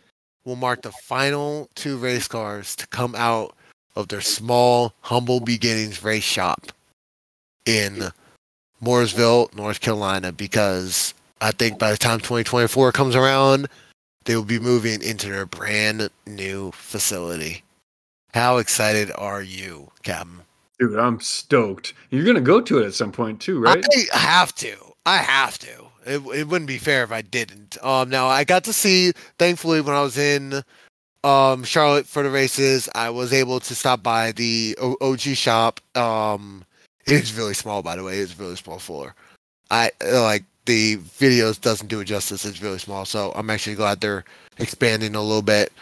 will mark the final two race cars to come out of their small, humble beginnings race shop in Mooresville, North Carolina, because I think by the time 2024 comes around, they will be moving into their brand new facility. How excited are you, Captain? Dude, I'm stoked. You're gonna go to it at some point too, right? I have to. I have to. It, it wouldn't be fair if I didn't. Um, now I got to see. Thankfully, when I was in um Charlotte for the races, I was able to stop by the o- OG shop. Um, it is really small, by the way. It's really small floor. I uh, like the videos doesn't do it justice. It's really small, so I'm actually glad they're expanding a little bit.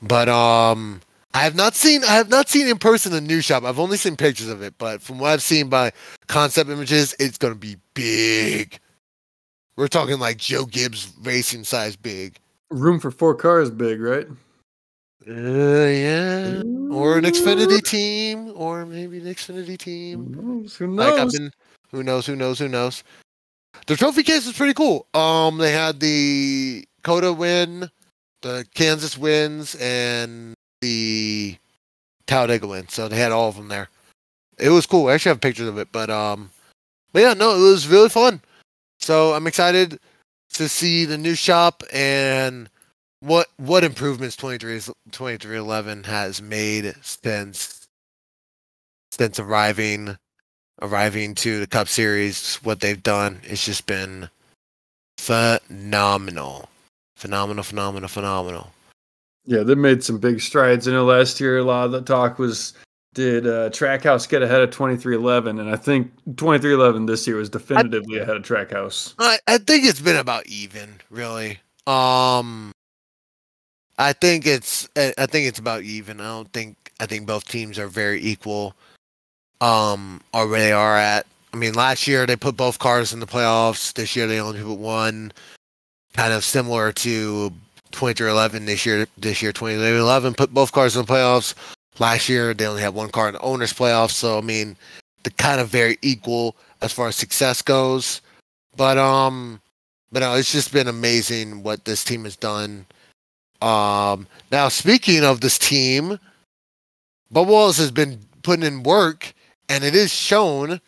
But um, I have not seen I have not seen in person the new shop. I've only seen pictures of it, but from what I've seen by concept images, it's gonna be big. We're talking like Joe Gibbs racing size big. Room for four cars, big, right? Uh, yeah. Or an Xfinity team, or maybe an Xfinity team. Who knows? Who Like knows? been, who knows? Who knows? Who knows? The trophy case is pretty cool. Um, they had the COTA win, the Kansas wins, and the Talladega win. So they had all of them there. It was cool. I actually have pictures of it, but um, but yeah, no, it was really fun. So I'm excited to see the new shop and what what improvements 23 2311 has made since since arriving arriving to the Cup Series, what they've done, it's just been phenomenal. Phenomenal, phenomenal, phenomenal. Yeah, they made some big strides. I know last year a lot of the talk was did uh, Trackhouse get ahead of 2311, and I think 2311 this year was definitively ahead of Trackhouse. I, I think it's been about even, really. Um I think it's I think it's about even. I don't think I think both teams are very equal. Um or where they are at. I mean last year they put both cars in the playoffs. This year they only put one. Kind of similar to 2311 this year this year 2011 put both cars in the playoffs. Last year they only had one car in the owners playoffs, so I mean they're kind of very equal as far as success goes. But um but no, it's just been amazing what this team has done. Um now speaking of this team, Bubba Wallace has been putting in work and it is shown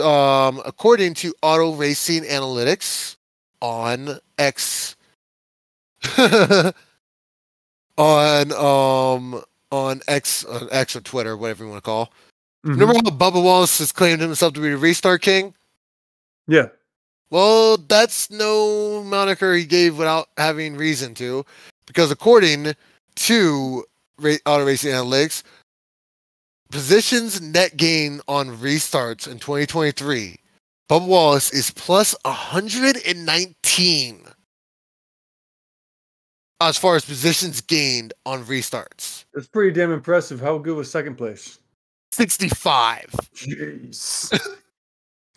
um, according to Auto Racing Analytics on X, on um on X on X or Twitter, whatever you want to call. Mhm. Remember how Bubba Wallace has claimed himself to be the restart king? Yeah. Well, that's no moniker he gave without having reason to, because according to Auto Racing Analytics, positions net gain on restarts in 2023, Bubba Wallace is plus 119 as far as positions gained on restarts. That's pretty damn impressive. How good was second place? 65. Jeez.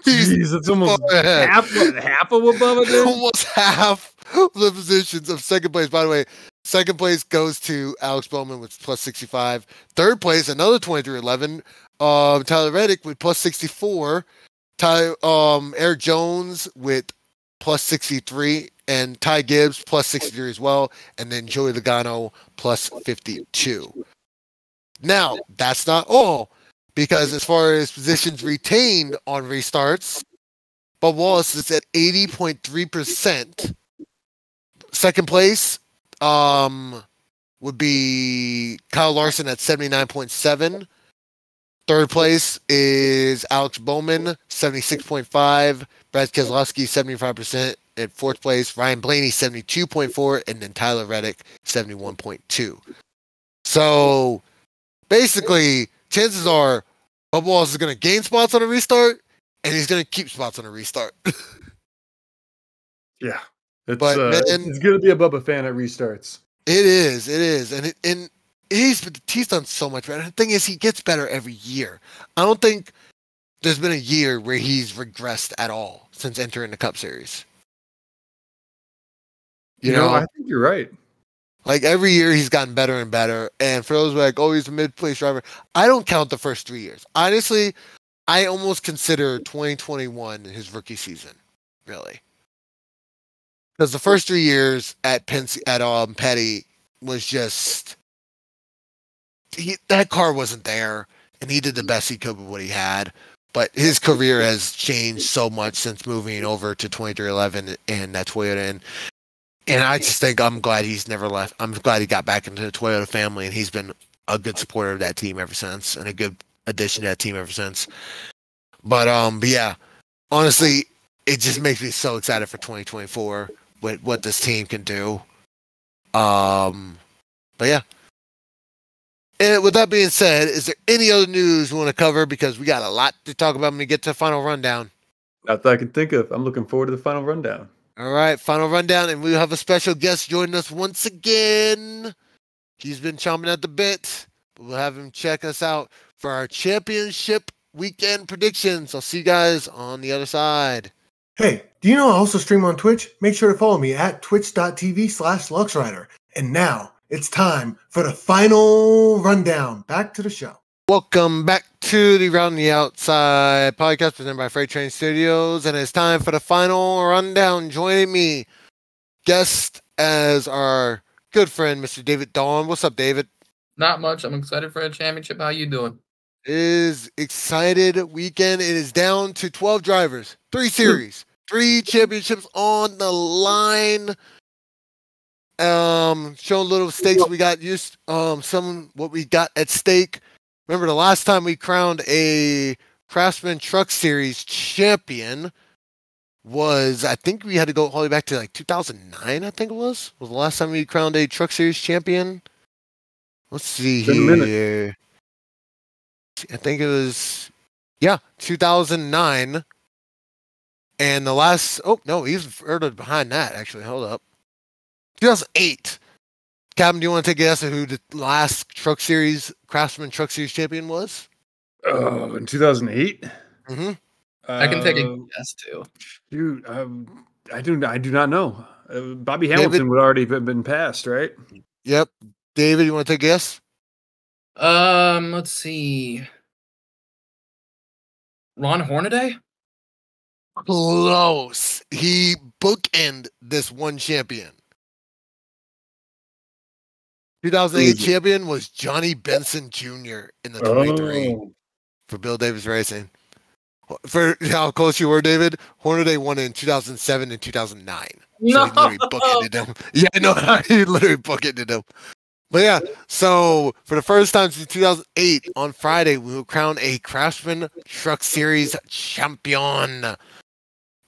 Jeez, it's almost half, half of what Bubba did. almost half of the positions of second place. By the way, second place goes to Alex Bowman with plus 65. Third place, another 2311, um, Tyler Reddick with plus 64. Ty, um, Erik Jones with plus 63. And Ty Gibbs plus 63 as well. And then Joey Logano plus 52. Now, that's not all. Because as far as positions retained on restarts, Bob Wallace is at 80.3%. Second place um, would be Kyle Larson at 79.7. Third place is Alex Bowman, 76.5. Brad Keselowski, 75%. At fourth place, Ryan Blaney, 72.4. And then Tyler Reddick, 71.2. So basically, chances are Bubba Wallace is going to gain spots on a restart, and he's going to keep spots on a restart. Yeah. It's, But uh, it's good to be a Bubba fan at restarts. It is, it is, and it, and he's he's done so much better. The thing is, he gets better every year. I don't think there's been a year where he's regressed at all since entering the Cup Series. You, know, I think you're right. Like every year he's gotten better and better. And for those who are like, oh, he's a mid-place driver, I don't count the first three years. Honestly, I almost consider 2021 his rookie season, really, because the first three years at Penn at um Petty was just he, that car wasn't there, and he did the best he could with what he had. But his career has changed so much since moving over to 2311 and that Toyota, and and I just think I'm glad he's never left. I'm glad he got back into the Toyota family, and he's been a good supporter of that team ever since, and a good addition to that team ever since. But um, but yeah, honestly, it just makes me so excited for 2024 with what this team can do. Um, but yeah. And with that being said, is there any other news we want to cover? Because we got a lot to talk about when we get to the final rundown. Not that I can think of. I'm looking forward to the final rundown. All right, final rundown, and we'll have a special guest joining us once again. He's been chomping at the bit, but we'll have him check us out for our championship weekend predictions. I'll see you guys on the other side. Hey, do you know I also stream on Twitch? Make sure to follow me at twitch.tv slash luxrider. And now it's time for the final rundown. Back to the show. Welcome back to the Round the Outside podcast presented by Freight Train Studios, and it's time for the final rundown. Joining me, guest as our good friend, Mr. David Dawn. What's up, David? Not much. I'm excited for a championship. How you doing? It is excited weekend. It is down to 12 drivers, three series, three championships on the line. Um, showing little stakes we got used um some what we got at stake. Remember the last time we crowned a Craftsman Truck Series champion was I think we had to go all the way back to like 2009. I think it was was the last time we crowned a Truck Series champion. Let's see Been a minute. here. I think it was yeah 2009. And the last oh no he's further behind that actually. Hold up. 2008. Captain, do you want to take a guess at who the last Truck Series Craftsman Truck Series champion was? Oh, in 2008. Mm-hmm. I can take a Uh, guess too. Dude, um, I do. I do not know. Uh, Bobby David? Hamilton would already have been passed, right? Yep. David, you want to take a guess? Um, let's see. Ron Hornaday? Close. He bookend this one champion. 2008 Who's champion was Johnny Benson Jr. in the 23 Oh. for Bill Davis Racing. For how close you were, David, Hornaday won in 2007 and 2009. No. So No. he literally bucketed him. Yeah, I know. he literally bucketed him. But yeah, so for the first time since 2008, on Friday, we will crown a Craftsman Truck Series champion.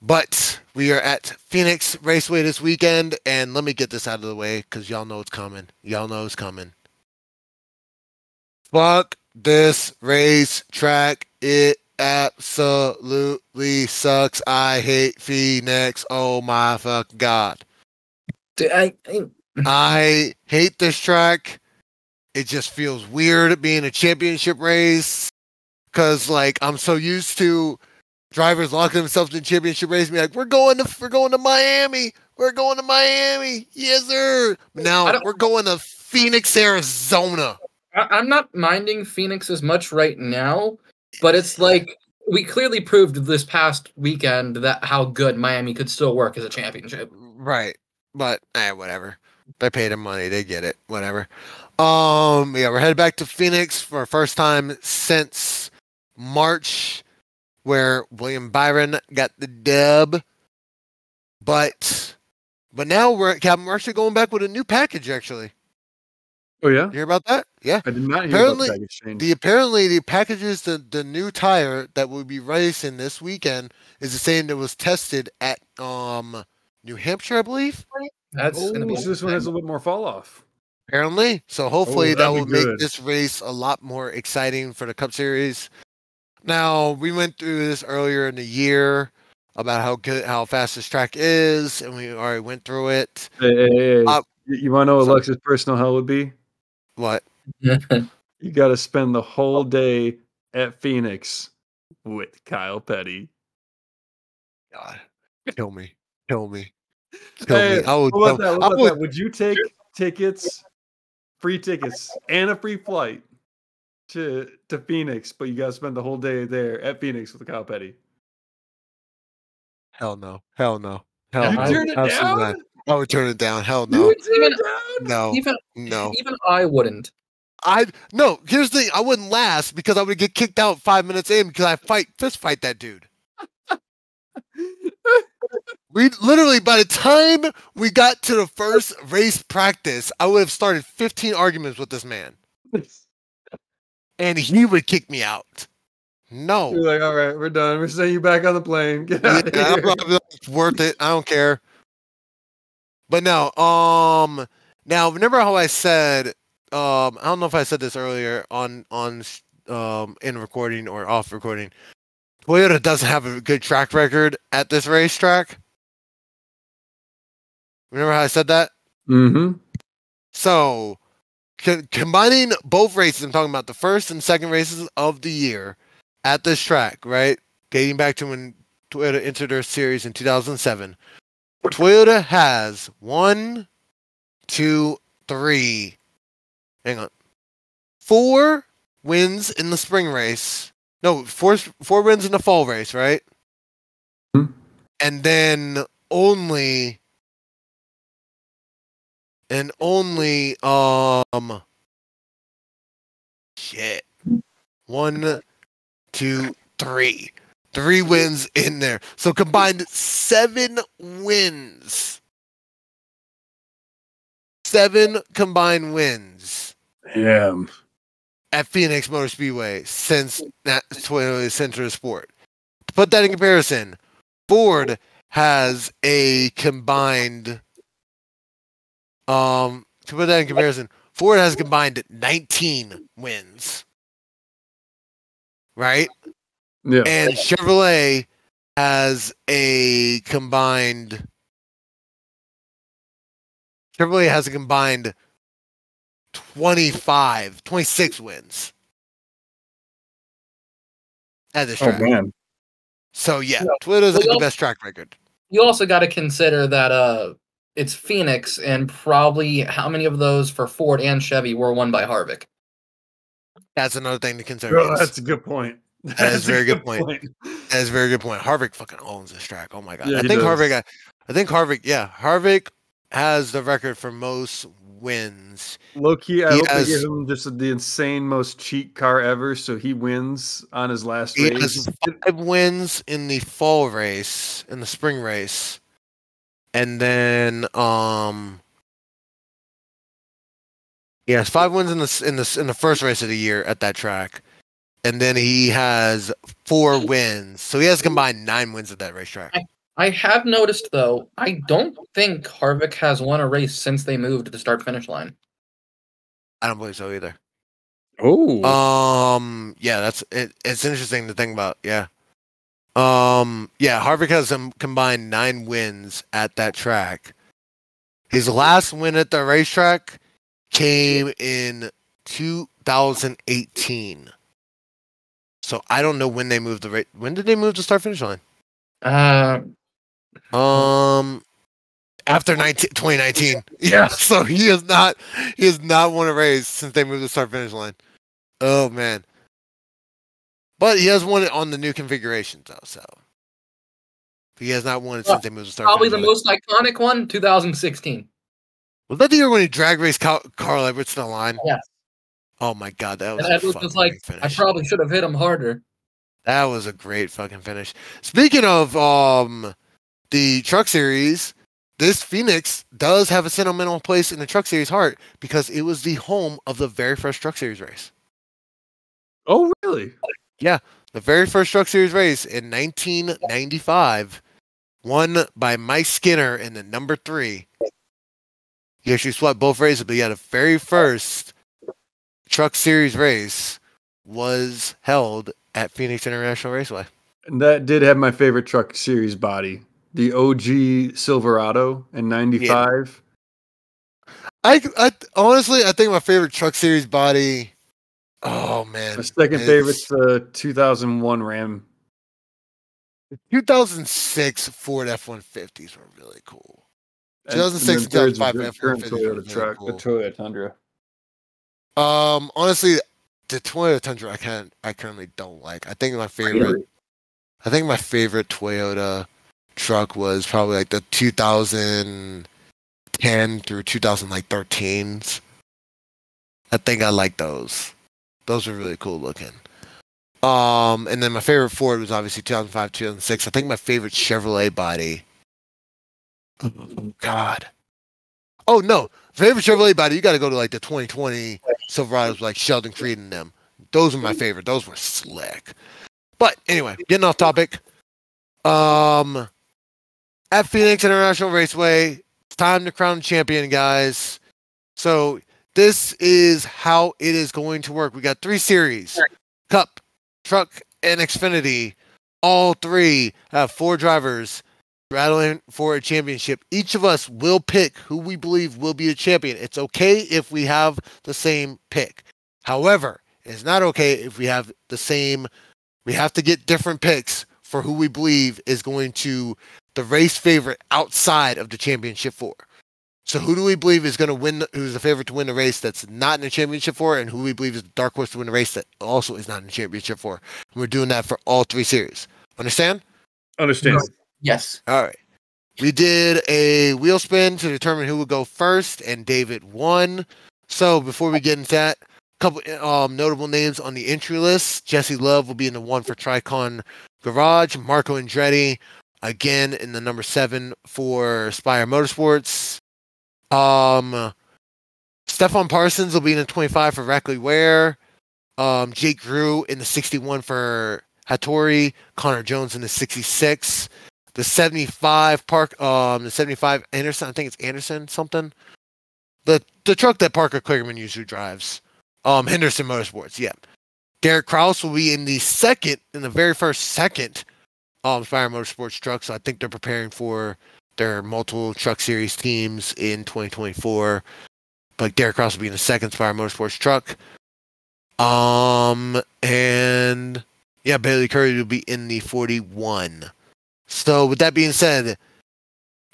But we are at Phoenix Raceway this weekend, and let me get this out of the way because y'all know it's coming. Y'all know it's coming. Fuck this race track. It absolutely sucks. I hate Phoenix. Oh my fucking god. Dude, I, I, I hate this track. It just feels weird being a championship race because, like, I'm so used to drivers locking themselves in championship race. and Be like, we're going to, we're going to Miami. We're going to Miami. Yes, sir. Now we're going to Phoenix, Arizona. I- I'm not minding Phoenix as much right now, but it's like we clearly proved this past weekend that how good Miami could still work as a championship. Right. But eh, whatever. They paid him money. They get it. Whatever. Um, yeah, we're headed back to Phoenix for our first time since March, where William Byron got the dub. But but now we're Captain we're actually going back with a new package actually. Oh yeah, You hear about that? Yeah. I did not hear Apparently, about package change. The apparently the packages the the new tire that will be racing this weekend is the same that was tested at um New Hampshire, I believe. That's oh, gonna be so this one has a little bit more fall off. Apparently, so hopefully that that'd will make this race a lot more exciting for the Cup Series. Now we went through this earlier in the year about how good, how fast this track is, and we already went through it. Hey, hey, hey, Uh, you, want to know what so- Alexa's personal hell would be? What? You got to spend the whole day at Phoenix with Kyle Petty. God, kill me, kill me, kill Hey, me. I would. what about that? What about would- that? Would you take tickets, free tickets, and a free flight to to Phoenix, but you got to spend the whole day there at Phoenix with Kyle Petty? Hell no, hell no, hell You no. turn it Absolutely down? not. I would turn it down. Hell You no, would turn Even- it down? no, even no. even I wouldn't. I no. Here's the thing. I wouldn't last because I would get kicked out five minutes in because I fight fist fight that dude. We literally, by the time we got to the first race practice, I would have started 15 arguments with this man, and he would kick me out. No, You're like, all right, we're done. We're sending you back on the plane. Get yeah, out of I'm not- it's worth it. I don't care. But no, um, now remember how I said, um, I don't know if I said this earlier on on um in recording or off recording. Toyota doesn't have a good track record at this racetrack. Remember how I said that? Mm-hmm. So, co- combining both races, I'm talking about the first and second races of the year at this track, right? Dating back to when Toyota entered their series in 2007. Toyota has one, two, three, hang on, four wins in the spring race. No, four four wins in the fall race, right? Hmm. And then only and only um shit. One two three. Three wins in there. So combined seven wins. Seven combined wins. Damn. at Phoenix Motor Speedway since that Toyota Center of Sport. To put that in comparison, Ford has a combined um to put that in comparison, Ford has combined 19 wins. Right? Yeah. And Chevrolet has a combined Chevrolet has a combined 25, 26 wins at this oh track. man. So yeah, Toyota's Well, got the best track record. You also got to consider that uh, it's Phoenix, and probably how many of those for Ford and Chevy were won by Harvick. That's another thing to consider. Oh, that's a good point. That is That's a very good point. That is a very good point. Harvick fucking owns this track. Oh my god. Yeah, I think does. Harvick. I, I think Harvick. Yeah, Harvick, has the record for most wins. Low key, I He hope has- they give him just the insane most cheat car ever, so he wins on his last He race. has five wins in the fall race, in the spring race, and then um, he has five wins in the in the in the first race of the year at that track, and then he has four wins. So he has combined nine wins at that racetrack. I have noticed though, I don't think Harvick has won a race since they moved to the start finish line. I don't believe so either. oh, Um, yeah, that's it. It's interesting to think about. Yeah. Um, yeah, Harvick has combined nine wins at that track. His last win at the racetrack came in 2018. So I don't know when they moved the rate. When did they move the start finish line? Uh, Um, after 19, 2019. Yeah. So he has not he has not won a race since they moved the start finish line. Oh man. But he has won it on the new configurations though. So he has not won it since they moved the start. probably the most iconic one, 2016. Was that the year when he drag raced Carl, Carl Edwards to the line? Yes. Oh my god, that was And a Edwards fucking was like, great I probably should have hit him harder. That was a great fucking finish. Speaking of um the truck series, this Phoenix does have a sentimental place in the truck series heart because it was the home of the very first truck series race. oh really? Yeah, the very first truck series race in 1995, won by Mike Skinner in the number three. He actually swept both races, but yeah, the very first truck series race was held at Phoenix International Raceway. And that did have my favorite truck series body, the OG Silverado in '95. I, I honestly, I think my favorite truck series body. Oh man, My second it's favorite's the 2001 Ram. 2006 Ford F150s were really cool. And- 2006 and then third's 2005 current F-150 Toyota really truck, cool. the Toyota Tundra. Um, honestly, the Toyota Tundra I can't, I currently don't like. I think my favorite, I think my favorite Toyota truck was probably like the 2010 through 2013s. I think I like those. Those were really cool looking. Um, and then my favorite Ford was obviously 2005, 2006. I think my favorite Chevrolet body. God. Oh no, favorite Chevrolet body. You got to go to like the 2020 Silverados, like Sheldon Creed and them. Those were my favorite. Those were slick. But anyway, getting off topic. Um, at Phoenix International Raceway, it's time to crown champion, guys. So this is how it is going to work. We got three series: Cup, Truck, and Xfinity. All three have four drivers battling for a championship. Each of us will pick who we believe will be a champion. It's okay if we have the same pick. However, it's not okay if we have the same. We have to get different picks for who we believe is going to the race favorite outside of the championship four. So who do we believe is going to win? Who's the favorite to win the race that's not in the championship for, and who we believe is the dark horse to win the race that also is not in the championship for? And we're doing that for all three series. Understand? Understand? Yes. All right. We did a wheel spin to determine who would go first, and David won. So before we get into that, a couple um, notable names on the entry list. Jesse Love will be in the one for Tricon Garage. Marco Andretti again in the number seven for Spire Motorsports. Um, Stefan Parsons will be in the 25 for Rackley Ware. Um, Jake Grew in the 61 for Hattori. Conner Jones in the 66 the 75 park um the 75 anderson i think it's anderson something the the truck that parker Kligerman usually drives um henderson motorsports yeah derek kraus will be in the second in the very first second um Spire motorsports truck so i think they're preparing for their multiple truck series teams in 2024 but derek kraus will be in the second Spire motorsports truck um and yeah Bayley Currey will be in the 41 so, with that being said,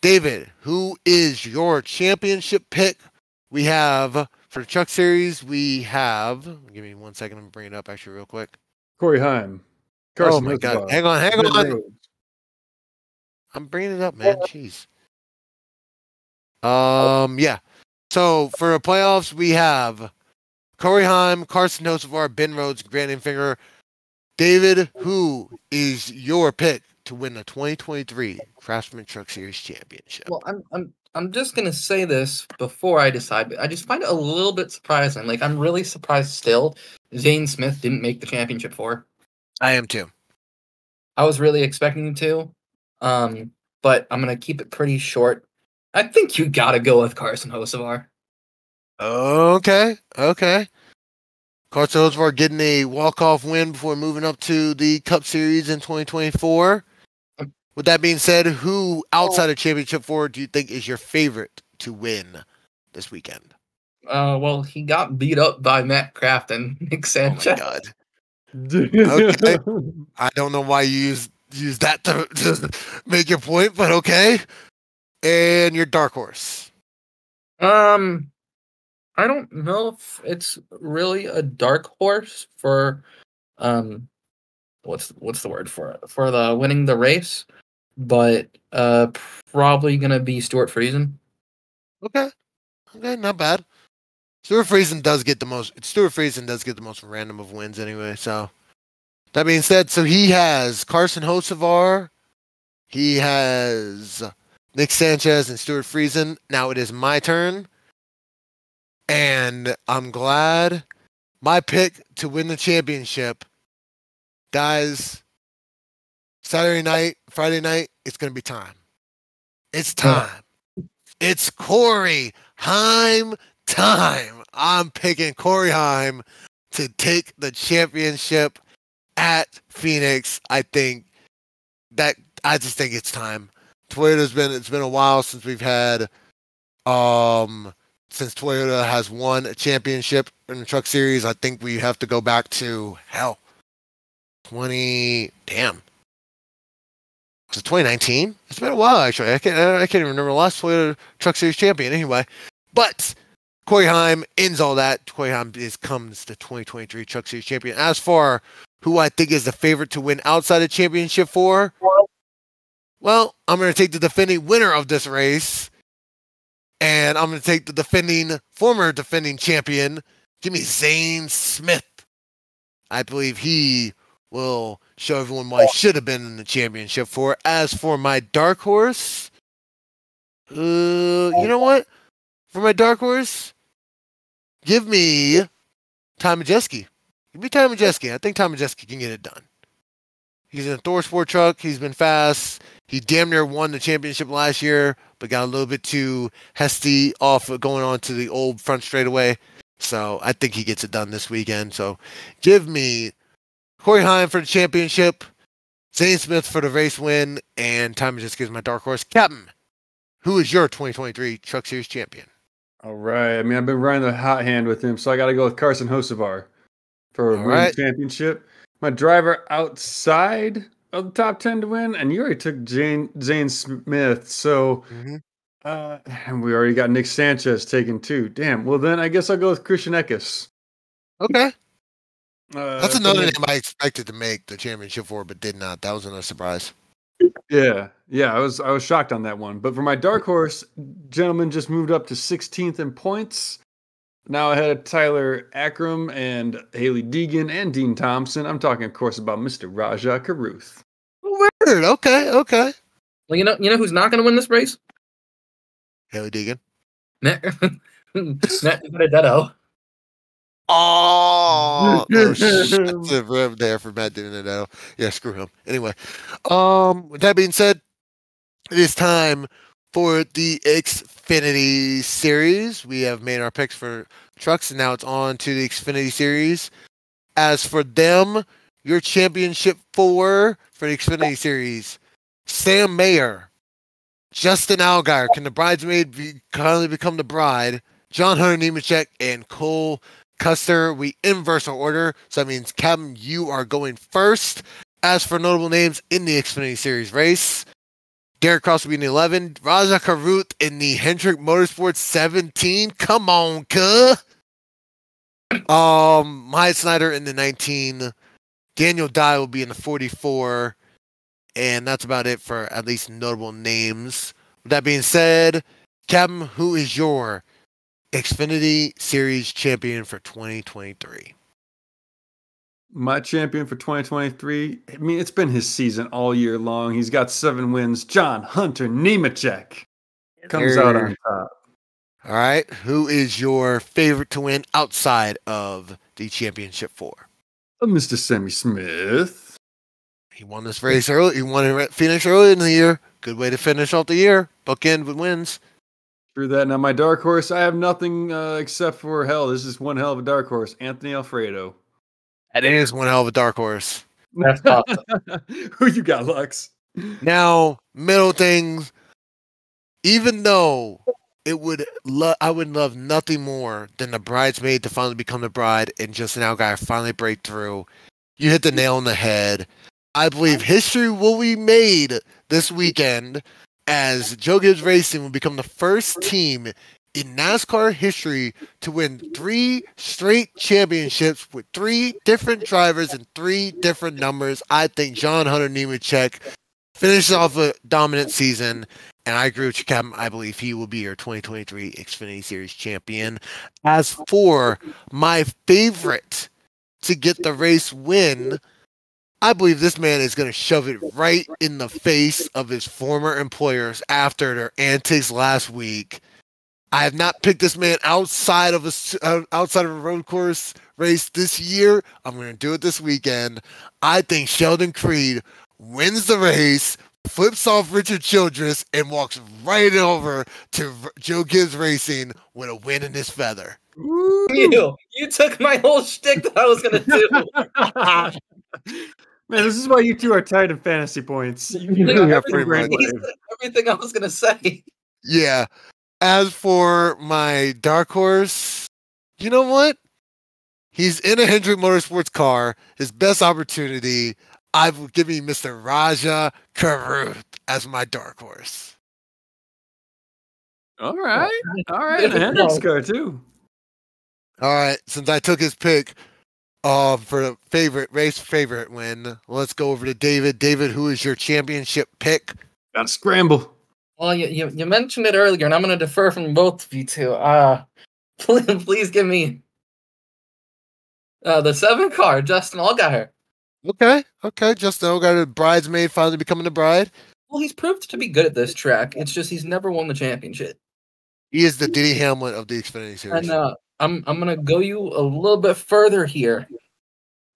David, who is your championship pick? We have for the Truck Series, we have. Give me one second. I'm bring it up actually real quick. Corey Heim. oh Carson my god! Hang on, hang on. I'm bringing it up, man. Jeez. Um, yeah. So for the playoffs, we have Corey Heim, Carson Hocevar, Ben Rhodes, Grant Enfinger. David, who is your pick to win the 2023 Craftsman Truck Series Championship? Well, I'm I'm I'm just gonna say this before I decide. But I just find it a little bit surprising. Like I'm really surprised still. Zane Smith didn't make the championship four. I am too. I was really expecting him to, um, but I'm gonna keep it pretty short. I think you gotta go with Carson Hocevar. Okay, okay. Carson Hocevar getting a walk-off win before moving up to the Cup Series in 2024. Um, With that being said, who outside of Championship Four do you think is your favorite to win this weekend? Uh, well, he got beat up by Matt Kraft and Nick Oh my Sanchez. god. Okay. I don't know why you use use that to, to make your point, but okay. And your dark horse. Um, I don't know if it's really a dark horse for, um, what's what's the word for it for the winning the race, but uh, probably gonna be Stewart Friesen. Okay. Okay, not bad. Stewart Friesen does get the most Stewart Friesen does get the most random of wins anyway, so that being said, so he has Carson Hocevar, he has Nick Sanchez and Stewart Friesen. Now it is my turn. And I'm glad my pick to win the championship, guys, Saturday night, Friday night, it's gonna be time. It's time. It's Corey Heim time. I'm picking Corey Heim to take the championship at Phoenix. I think that I just think it's time. Toyota's been it's been a while since we've had um since Toyota has won a championship in the truck series. I think we have to go back to hell. 20 damn. Was it 2019? It's been a while actually. I can't I can't even remember the last Toyota Truck Series champion anyway. But Corey ends all that. Corey is comes the 2023 Truck Series champion. As for who I think is the favorite to win outside of championship for, well, I'm going to take the defending winner of this race, and I'm going to take the defending former defending champion. Jimmy Zane Smith. I believe he will show everyone why he should have been in the championship for. As for my dark horse, uh, you know what? For my dark horse, give me Ty Majeski. Give me Ty Majeski. I think Ty Majeski can get it done. He's in a ThorSport truck. He's been fast. He damn near won the championship last year, but got a little bit too hasty off of going on to the old front straightaway. So I think he gets it done this weekend. So give me Corey Heim for the championship, Zane Smith for the race win, and Ty Majeski is my dark horse. Captain, who is your 2023 Truck Series champion? All right. I mean, I've been riding the hot hand with him, so I got to go with Carson Hocevar for a right. championship. My driver outside of the top ten to win, and you already took Jane Zane Smith, so Mhm. uh, and we already got Nick Sanchez taken too. Damn. Well, then I guess I'll go with Christian Eckes. Okay. Uh, That's another the- name I expected to make the championship for, but did not. That was another surprise. Yeah, yeah, I was I was shocked on that one. But for my dark horse, gentleman just moved up to 16th in points. Now ahead of Tyler Ankrum and Hailie Deegan and Dean Thompson. I'm talking, of course, about Mr. Rajah Caruth. Weird. Okay. Okay. Well, you know, you know who's not gonna win this race? Hailie Deegan. Matt, Matt Benedetto. Oh, oh shit. That's a rev there for Matt Dinwiddie. Yeah, screw him. Anyway, um, with that being said, it is time for the Xfinity series. We have made our picks for trucks, and now it's on to the Xfinity series. As for them, your championship four for the Xfinity series, Sam Mayer, Justin Allgaier. Can the bridesmaid be, kindly become the bride? John Hunter Nemechek and Cole Custer. We inverse our order, so that means Captain, you are going first. As for notable names in the Xfinity Series race, Derek Kraus will be in the 11, Rajah Caruth in the Hendrick Motorsports 17. Come on, cuh. Um, Myatt Snyder in the 19, Daniel Dye will be in the 44, and that's about it for at least notable names. With that being said, Captain, who is your Xfinity Series champion for 2023? My champion for 2023. I mean, it's been his season all year long. He's got seven wins. John Hunter Nemechek comes out on top. All right. Who is your favorite to win outside of the championship four? Uh, Mr. Sammy Smith. He won this race early. He won it finish early in the year. Good way to finish off the year. Bookend with wins. Through that. Now, my dark horse, I have nothing uh, except for hell. This is one hell of a dark horse. Anthony Alfredo. That is one hell of a dark horse. That's tough. Who you got, Luxx? Now, middle things. Even though it would, lo- I would love nothing more than the bridesmaid to finally become the bride and just Justin Allgaier finally break through. You hit the nail on the head. I believe history will be made this weekend as Joe Gibbs Racing will become the first team in NASCAR history to win three straight championships with three different drivers and three different numbers. I think John Hunter Nemechek finishes off a dominant season, and I agree with you, Captain. I believe he will be your 2023 Xfinity Series champion. As for my favorite to get the race win, I believe this man is going to shove it right in the face of his former employers after their antics last week. I have not picked this man outside of a s- uh, outside of a road course race this year. I'm going to do it this weekend. I think Sheldon Creed wins the race, flips off Richard Childress, and walks right over to Joe Gibbs Racing with a win in his feather. you, you took my whole shtick that I was gonna do. Man, this is why you two are tied in fantasy points. You, you Yeah, really have pretty free much. reign. He said everything I was gonna say. Yeah. As for my dark horse, you know what? He's in a Hendrick Motorsports car. His best opportunity. I've given Mr. Rajah Caruth as my dark horse. All right. All right. The Hendrix car, too. All right. Since I took his pick uh, for the favorite race favorite win, let's go over to David. David, who is your championship pick? Got to scramble. Well, you, you you mentioned it earlier, and I'm gonna defer from both of you two. Uh, please, please give me uh the seven car, Justin Allgaier. Okay. Okay. Justin got a bridesmaid finally becoming a bride. Well, he's proved to be good at this track. It's just he's never won the championship. He is the Diddy Hamlet of the Xfinity Series. And uh, I'm I'm gonna go you a little bit further here.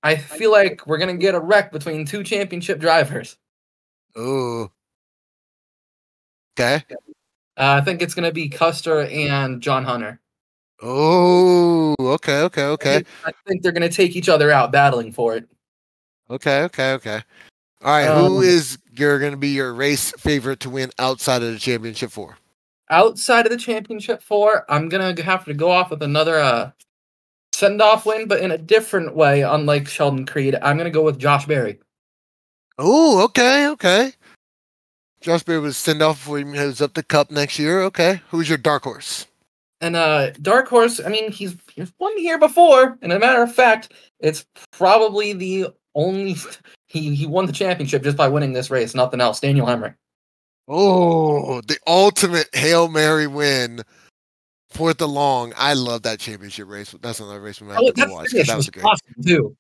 I feel like we're gonna get a wreck between two championship drivers. Ooh. Okay. Uh, I think it's gonna be Custer and John Hunter. Oh, okay, okay, I okay, think- I think they're gonna take each other out battling for it. okay, okay, okay. All right, who Um, is your going to be your race favorite to win outside of the championship for? outside of the championship four, I'm gonna have to go off with another uh send off win, but in a different way, unlike Sheldon Creed. I'm gonna go with Josh Berry. Oh, okay, okay. Josh Berry was send off before he heads up the cup next year. Okay, who's your dark horse? And uh Dark Horse, I mean, he's he's won here before, and as a matter of fact, it's probably the only he he won the championship just by winning this race, nothing else. Daniel Hemric. Oh, the ultimate hail mary win. for the long. I love that championship race. That's another race we might have Oh, to that go watch. That was was great. awesome too.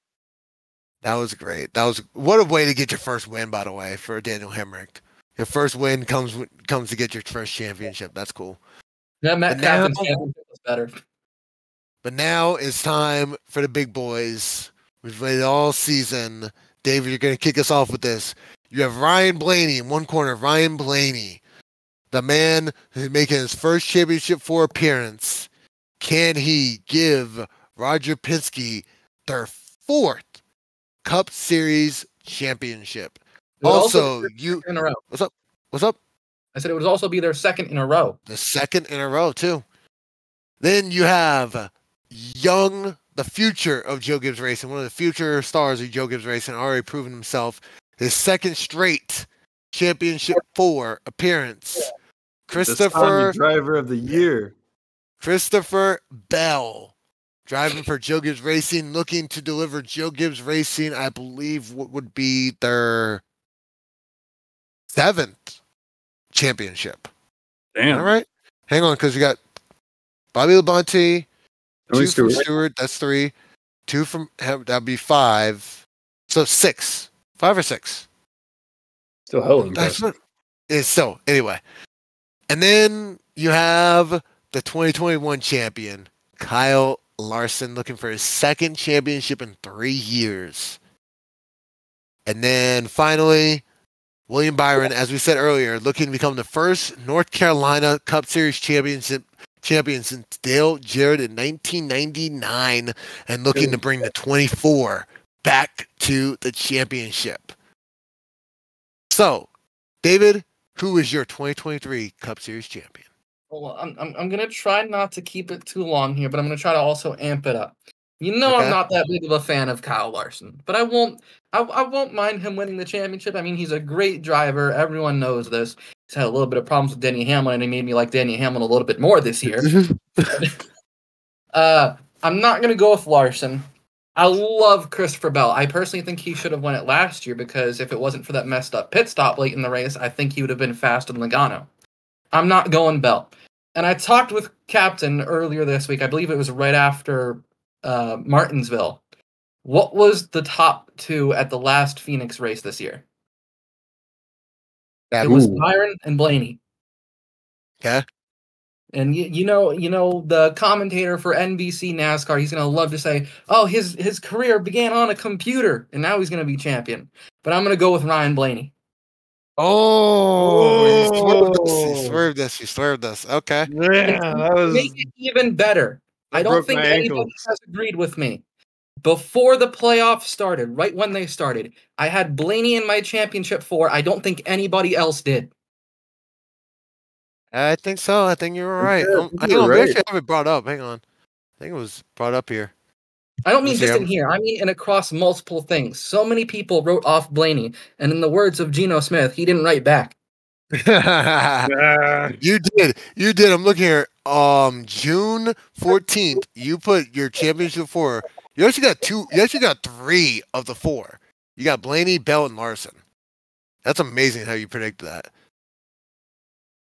That was great. That was what a way to get your first win, by the way, for Daniel Hemric. Your first win comes comes to get your first championship. That's cool. Yeah, Matt But now- Captain's championship was better. But now it's time for the big boys. We've waited all season. David, you're going to kick us off with this. You have Ryan Blaney in one corner. Ryan Blaney, the man who's making his first championship four appearance. Can he give Roger Penske their fourth Cup Series championship? It would Also, you in a row. what's up? What's up? I said it would also be their second in a row. the second in a row too. Then you have young, the future of Joe Gibbs Racing, one of the future stars of Joe Gibbs Racing, already proven himself. His second straight championship four appearance. The Christopher Tommy driver of the year. Christopher Bell driving for Joe Gibbs Racing, looking to deliver Joe Gibbs Racing, I believe what would be their seventh championship. All Damn. right. hang on, because you got Bobby Labonte, Tony two from Stewart. Stewart. That's three. Two from him. That'd be five. So six, five or six. Still hell That's impressive. what. Is so anyway, and then you have the 2021 champion Kyle Larson looking for his second championship in three years, and then finally William Byron, as we said earlier, looking to become the first North Carolina Cup Series championship champion since Dale Jarrett in 1999, and looking to bring the 24 back to the championship. So, David, who is your 2023 Cup Series champion? Well, I'm, I'm, I'm gonna try not to keep it too long here, but I'm gonna try to also amp it up. You know, Okay. I'm not that big of a fan of Kyle Larson, but I won't, I, I won't mind him winning the championship. I mean, he's a great driver. Everyone knows this. He's had a little bit of problems with Denny Hamlin, and he made me like Denny Hamlin a little bit more this year. uh, I'm not gonna go with Larson. I love Christopher Bell. I personally think he should have won it last year because if it wasn't for that messed up pit stop late in the race, I think he would have been faster than Logano. I'm not going Bell. And I talked with Captain earlier this week. I believe it was right after uh, Martinsville. What was the top two at the last Phoenix race this year? That It was Ooh. Byron and Blaney. Okay. And you, you know, you know, the commentator for NBC NASCAR, he's gonna love to say, "Oh, his his career began on a computer, and now he's gonna be champion." But I'm gonna go with Ryan Blaney. Oh, he swerved us. Oh. He swerved us. He swerved us. Okay. Yeah, that was. Make it even better. I don't think anybody ankles. has agreed with me. Before the playoffs started, right when they started, I had Blaney in my championship four. I don't think anybody else did. I think so. I think you were right. Yeah, I think hang you're on, we right. actually have it brought up. Hang on. I think it was brought up here. I don't mean Let's just in here. I mean in across multiple things. So many people wrote off Blaney, and in the words of Geno Smith, he didn't write back. You did. You did. I'm looking here. Um, June 14th, you put your championship four. You actually got two. You actually got three of the four. You got Blaney, Bell, and Larson. That's amazing how you predicted that.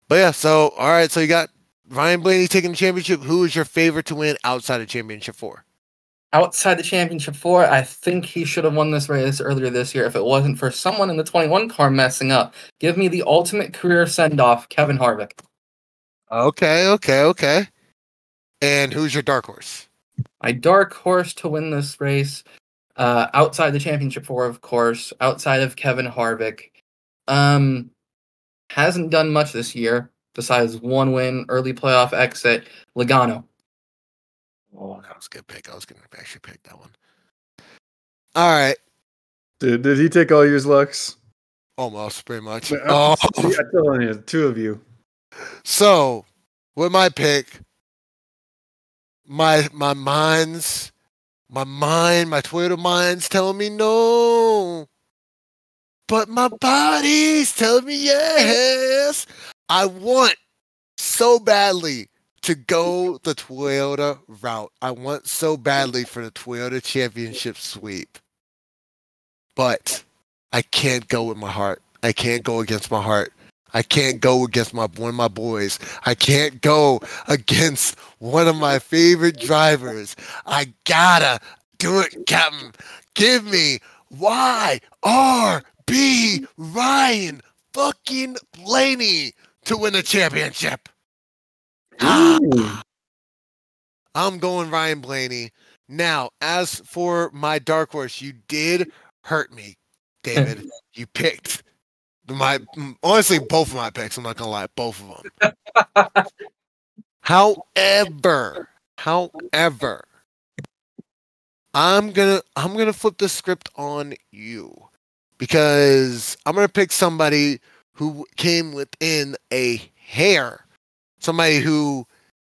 But yeah, so all right, so you got Ryan Blaney taking the championship. Who is your favorite to win outside of championship four? Outside the championship four, I think he should have won this race earlier this year if it wasn't for someone in the 21 car messing up. Give me the ultimate career send off, Kevin Harvick. Okay, okay, okay. And who's your dark horse? My dark horse to win this race, uh, outside the championship four, of course, outside of Kevin Harvick, um, hasn't done much this year besides one win, early playoff exit. Logano. Oh, that was a good pick. I was gonna actually pick that one. All right, did, did he take all yours, Luxx? almost pretty much. I'm uh, Oh, telling you, two of you. so with my pick, my my mind's my mind, my Twitter mind's telling me no, but my body's telling me yes. I want so badly to go the Toyota route. I want so badly for the Toyota Championship sweep, but I can't go with my heart. I can't go against my heart. I can't go against my one of my boys. I can't go against one of my favorite drivers. I gotta do it, Captain. Give me Y R B Ryan fucking Blaney to win the championship. I'm going Ryan Blaney. Now, as for my dark horse, you did hurt me, David. you picked my honestly both of my picks. I'm not gonna lie, both of them. however, however, I'm gonna I'm gonna flip the script on you because I'm gonna pick somebody who came within a hair, somebody who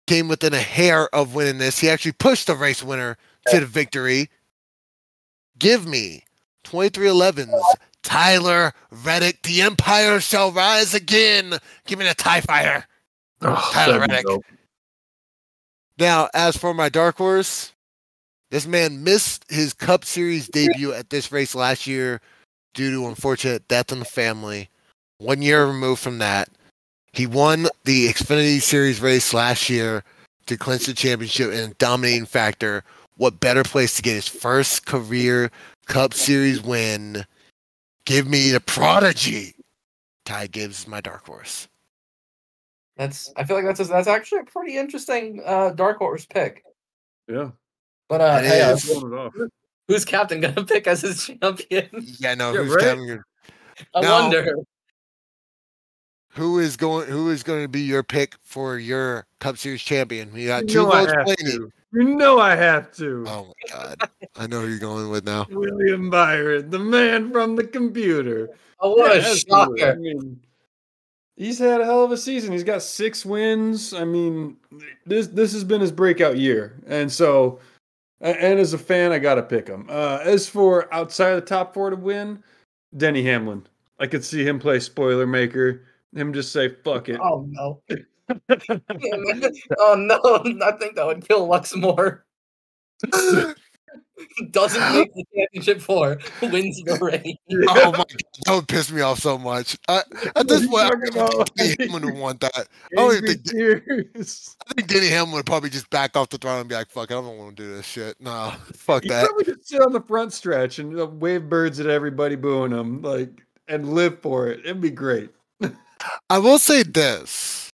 came within a hair of winning this. He actually pushed the race winner to the victory. Give me 23XI's Tyler Reddick. The Empire shall rise again. Give me the TIE Fighter. Oh, Tyler Reddick. Now, as for my dark horse, this man missed his Cup Series debut at this race last year due to unfortunate death in the family. One year removed from that, he won the Xfinity Series race last year to clinch the championship and a dominating factor. What better place to get his first career Cup Series win? Give me the prodigy. Ty Gibbs, my dark horse. That's I feel like that's a, that's actually a pretty interesting uh, dark horse pick. Yeah. But uh, hey, uh, is. Pulling it off. who's captain gonna pick as his champion? Yeah, no, Yeah, who's right? coming? I Now- wonder. Who is going? Who is going to be your pick for your Cup Series champion? We got You two know I votes have to. You know I have to. Oh my god, I know who you're going with now. William Byron, the man from the computer. Oh, what a Yeah, absolutely. I shocker! mean, he's had a hell of a season. He's got six wins. I mean, this this has been his breakout year, and so, and as a fan, I gotta pick him. Uh, as for outside of the top four to win, Denny Hamlin. I could see him play spoiler maker. Him just say "fuck it." Oh no! oh no! I think that would kill Luxx more. Doesn't make the championship four, wins the race. Oh my god, that would piss me off so much. I, at this point, I don't think Denny Hamlin would want that. I don't even think, tears. I think Denny Hamlin would probably just back off the throne and be like, "Fuck, it, I don't want to do this shit." No, fuck He'd that. probably just sit on the front stretch and wave birds at everybody booing him, like, and live for it. It'd be great. I will say this.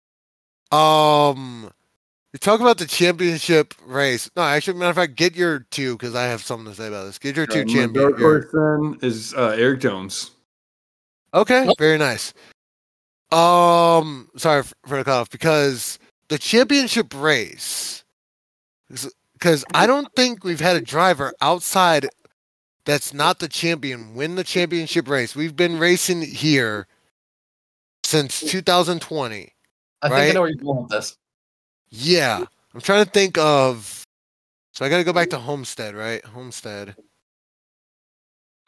Um, you talk about the championship race. No, actually, matter of fact, get your two because I have something to say about this. Get your two my champion. dark horse then is uh, Erik Jones. Okay, Yep. very nice. Um, sorry for the cutoff because the championship race, because I don't think we've had a driver outside that's not the champion win the championship race. We've been racing here since 2020. I think I know where you're going with this. Yeah, I'm trying to think of. So I got to go back to Homestead, right? Homestead.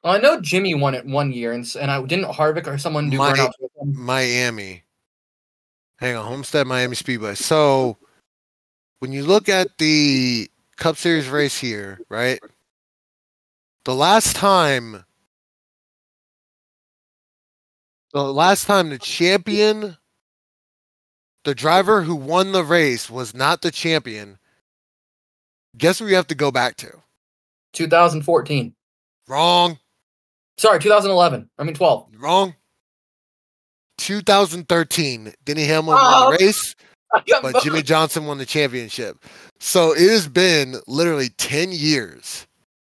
Well, I know Jimmie won it one year, and, and I didn't Harvick or someone do My- burnouts with him. Miami. Hang on, Homestead, Miami Speedway. So when you look at the Cup Series race here, right? The last time the last time the champion the driver who won the race was not the champion. Guess what we have to go back to? 2014. Wrong. Sorry, 2011. I mean 12. Wrong. 2013. Denny Hamlin won Oh. the race. But. Jimmie Johnson won the championship. So it has been literally 10 years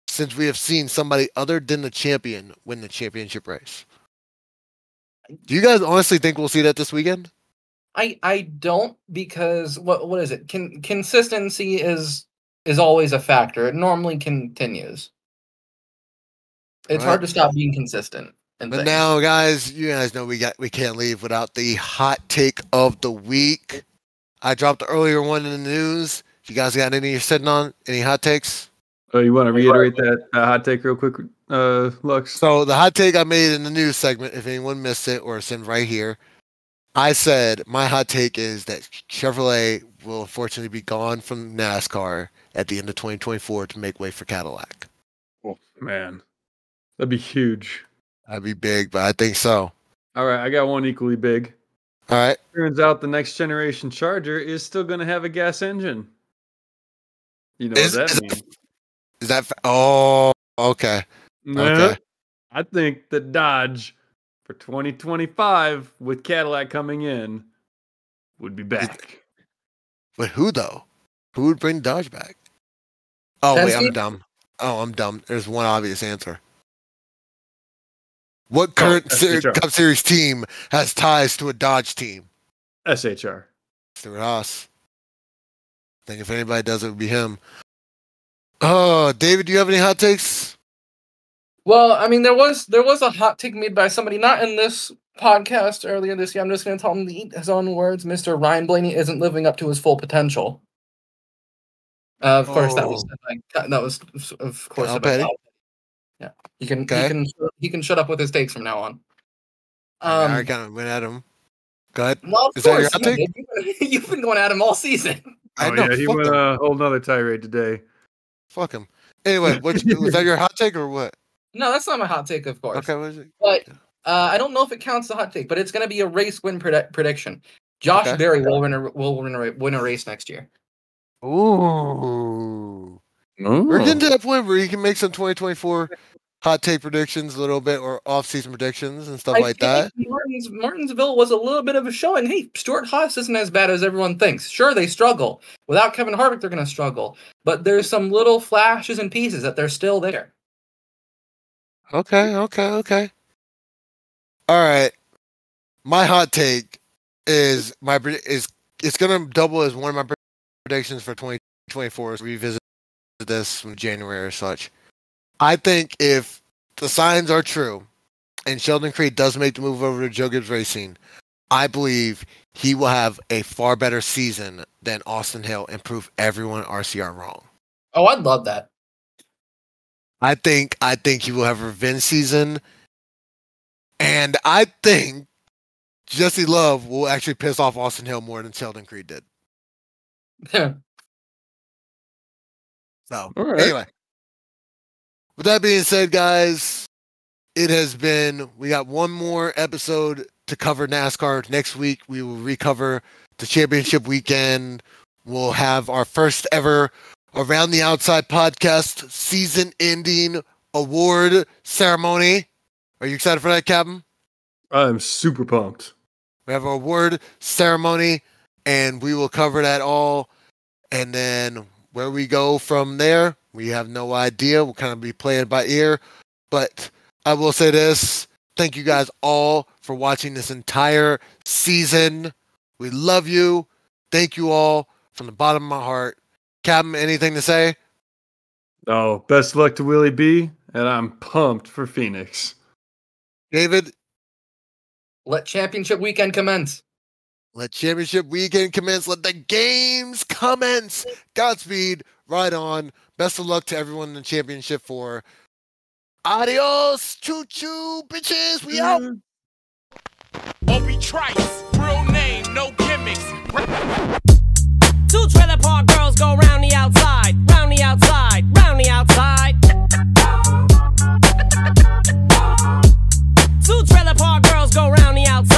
since we have seen somebody other than the champion win the championship race. Do you guys honestly think we'll see that this weekend? I I don't because what what is it? Con- consistency is is always a factor. It normally continues. It's hard to stop being consistent. But things. now, guys, you guys know we got we can't leave without the hot take of the week. I dropped the earlier one in the news. You guys got any you're sitting on? Any hot takes? Oh, you want to reiterate that uh, hot take real quick, uh, Luxx? So the hot take I made in the news segment, if anyone missed it or it's in right here, I said my hot take is that Chevrolet will unfortunately be gone from NASCAR at the end of 2024 to make way for Cadillac. Oh, man, that'd be huge. That'd be big, but I think so. All right, I got one equally big. All right. Turns out the next generation Charger is still going to have a gas engine. You know Is- what is that means? Is that fa- oh okay? Nah, Okay. I think the Dodge for 2025 with Cadillac coming in would be back. But who though? Who would bring Dodge back? Oh wait, I'm Penske? dumb. Oh, I'm dumb. There's one obvious answer. What Oh, current ser- Cup Series team has ties to a Dodge team? SHR. Stewart Haas. I think if anybody does, it would be him. Oh, David, do you have any hot takes? Well, I mean, there was there was a hot take made by somebody not in this podcast earlier this year. I'm just going to tell him to eat his own words. Mr. Ryan Blaney isn't living up to his full potential. Uh, of course, that was Oh. said by- that was of course. Kyle Petty? Yeah, he can Okay. he can he can shut up with his takes from now on. I Um, kind of went at him. Go ahead. well, of Is that your course, hot take? You've been- going at him all season. I oh, know. yeah, he fuck, went him. a whole nother tirade today. Fuck him. Anyway, what, was that your hot take or what? No, that's not my hot take, of course. Okay, what is it? But uh, I don't know if it counts the hot take, but it's going to be a race win predi- prediction. Josh Okay. Berry will win a will win a, win a race next year. Ooh. We're Oh. getting to that point where you can make some 2024 hot take predictions a little bit or off-season predictions and stuff I like that. Martins, Martinsville was a little bit of a show, and Hey, Stewart Haas isn't as bad as everyone thinks. Sure, they struggle. Without Kevin Harvick, they're going to struggle. But there's some little flashes and pieces that they're still there. Okay, okay, okay. All right. My hot take is my is it's gonna double as one of my predictions for 2024 as we revisit this in January or such. I think if the signs are true and Sheldon Creed does make the move over to Joe Gibbs Racing, I believe he will have a far better season than Austin Hill and prove everyone at RCR wrong. Oh, I'd love that. I think I think he will have a revenge season, and I think Jesse Love will actually piss off Austin Hill more than Sheldon Creed did. So All right. anyway, with that being said, guys, it has been. We got one more episode to cover NASCAR next week. We will recover the championship weekend. We'll have our first ever around the outside podcast season ending award ceremony. Are you excited for that, Captain? I'm super pumped. We have our award ceremony, and we will cover that all. And then where we go from there, we have no idea. We'll kind of be playing by ear. But I will say this thank you guys all for watching this entire season. We love you. Thank you all from the bottom of my heart. Captain, anything to say? Oh, best luck to Willie B, and I'm pumped for Phoenix. David, Let championship weekend commence. let championship weekend commence. Let the games commence. Godspeed. Right on. Best of luck to everyone in the championship for adios, choo choo, bitches. We out. Mm. Obi Trice, real name, no gimmicks. Two trailer park girls go round the outside, round the outside, round the outside. Two trailer park girls go round the outside.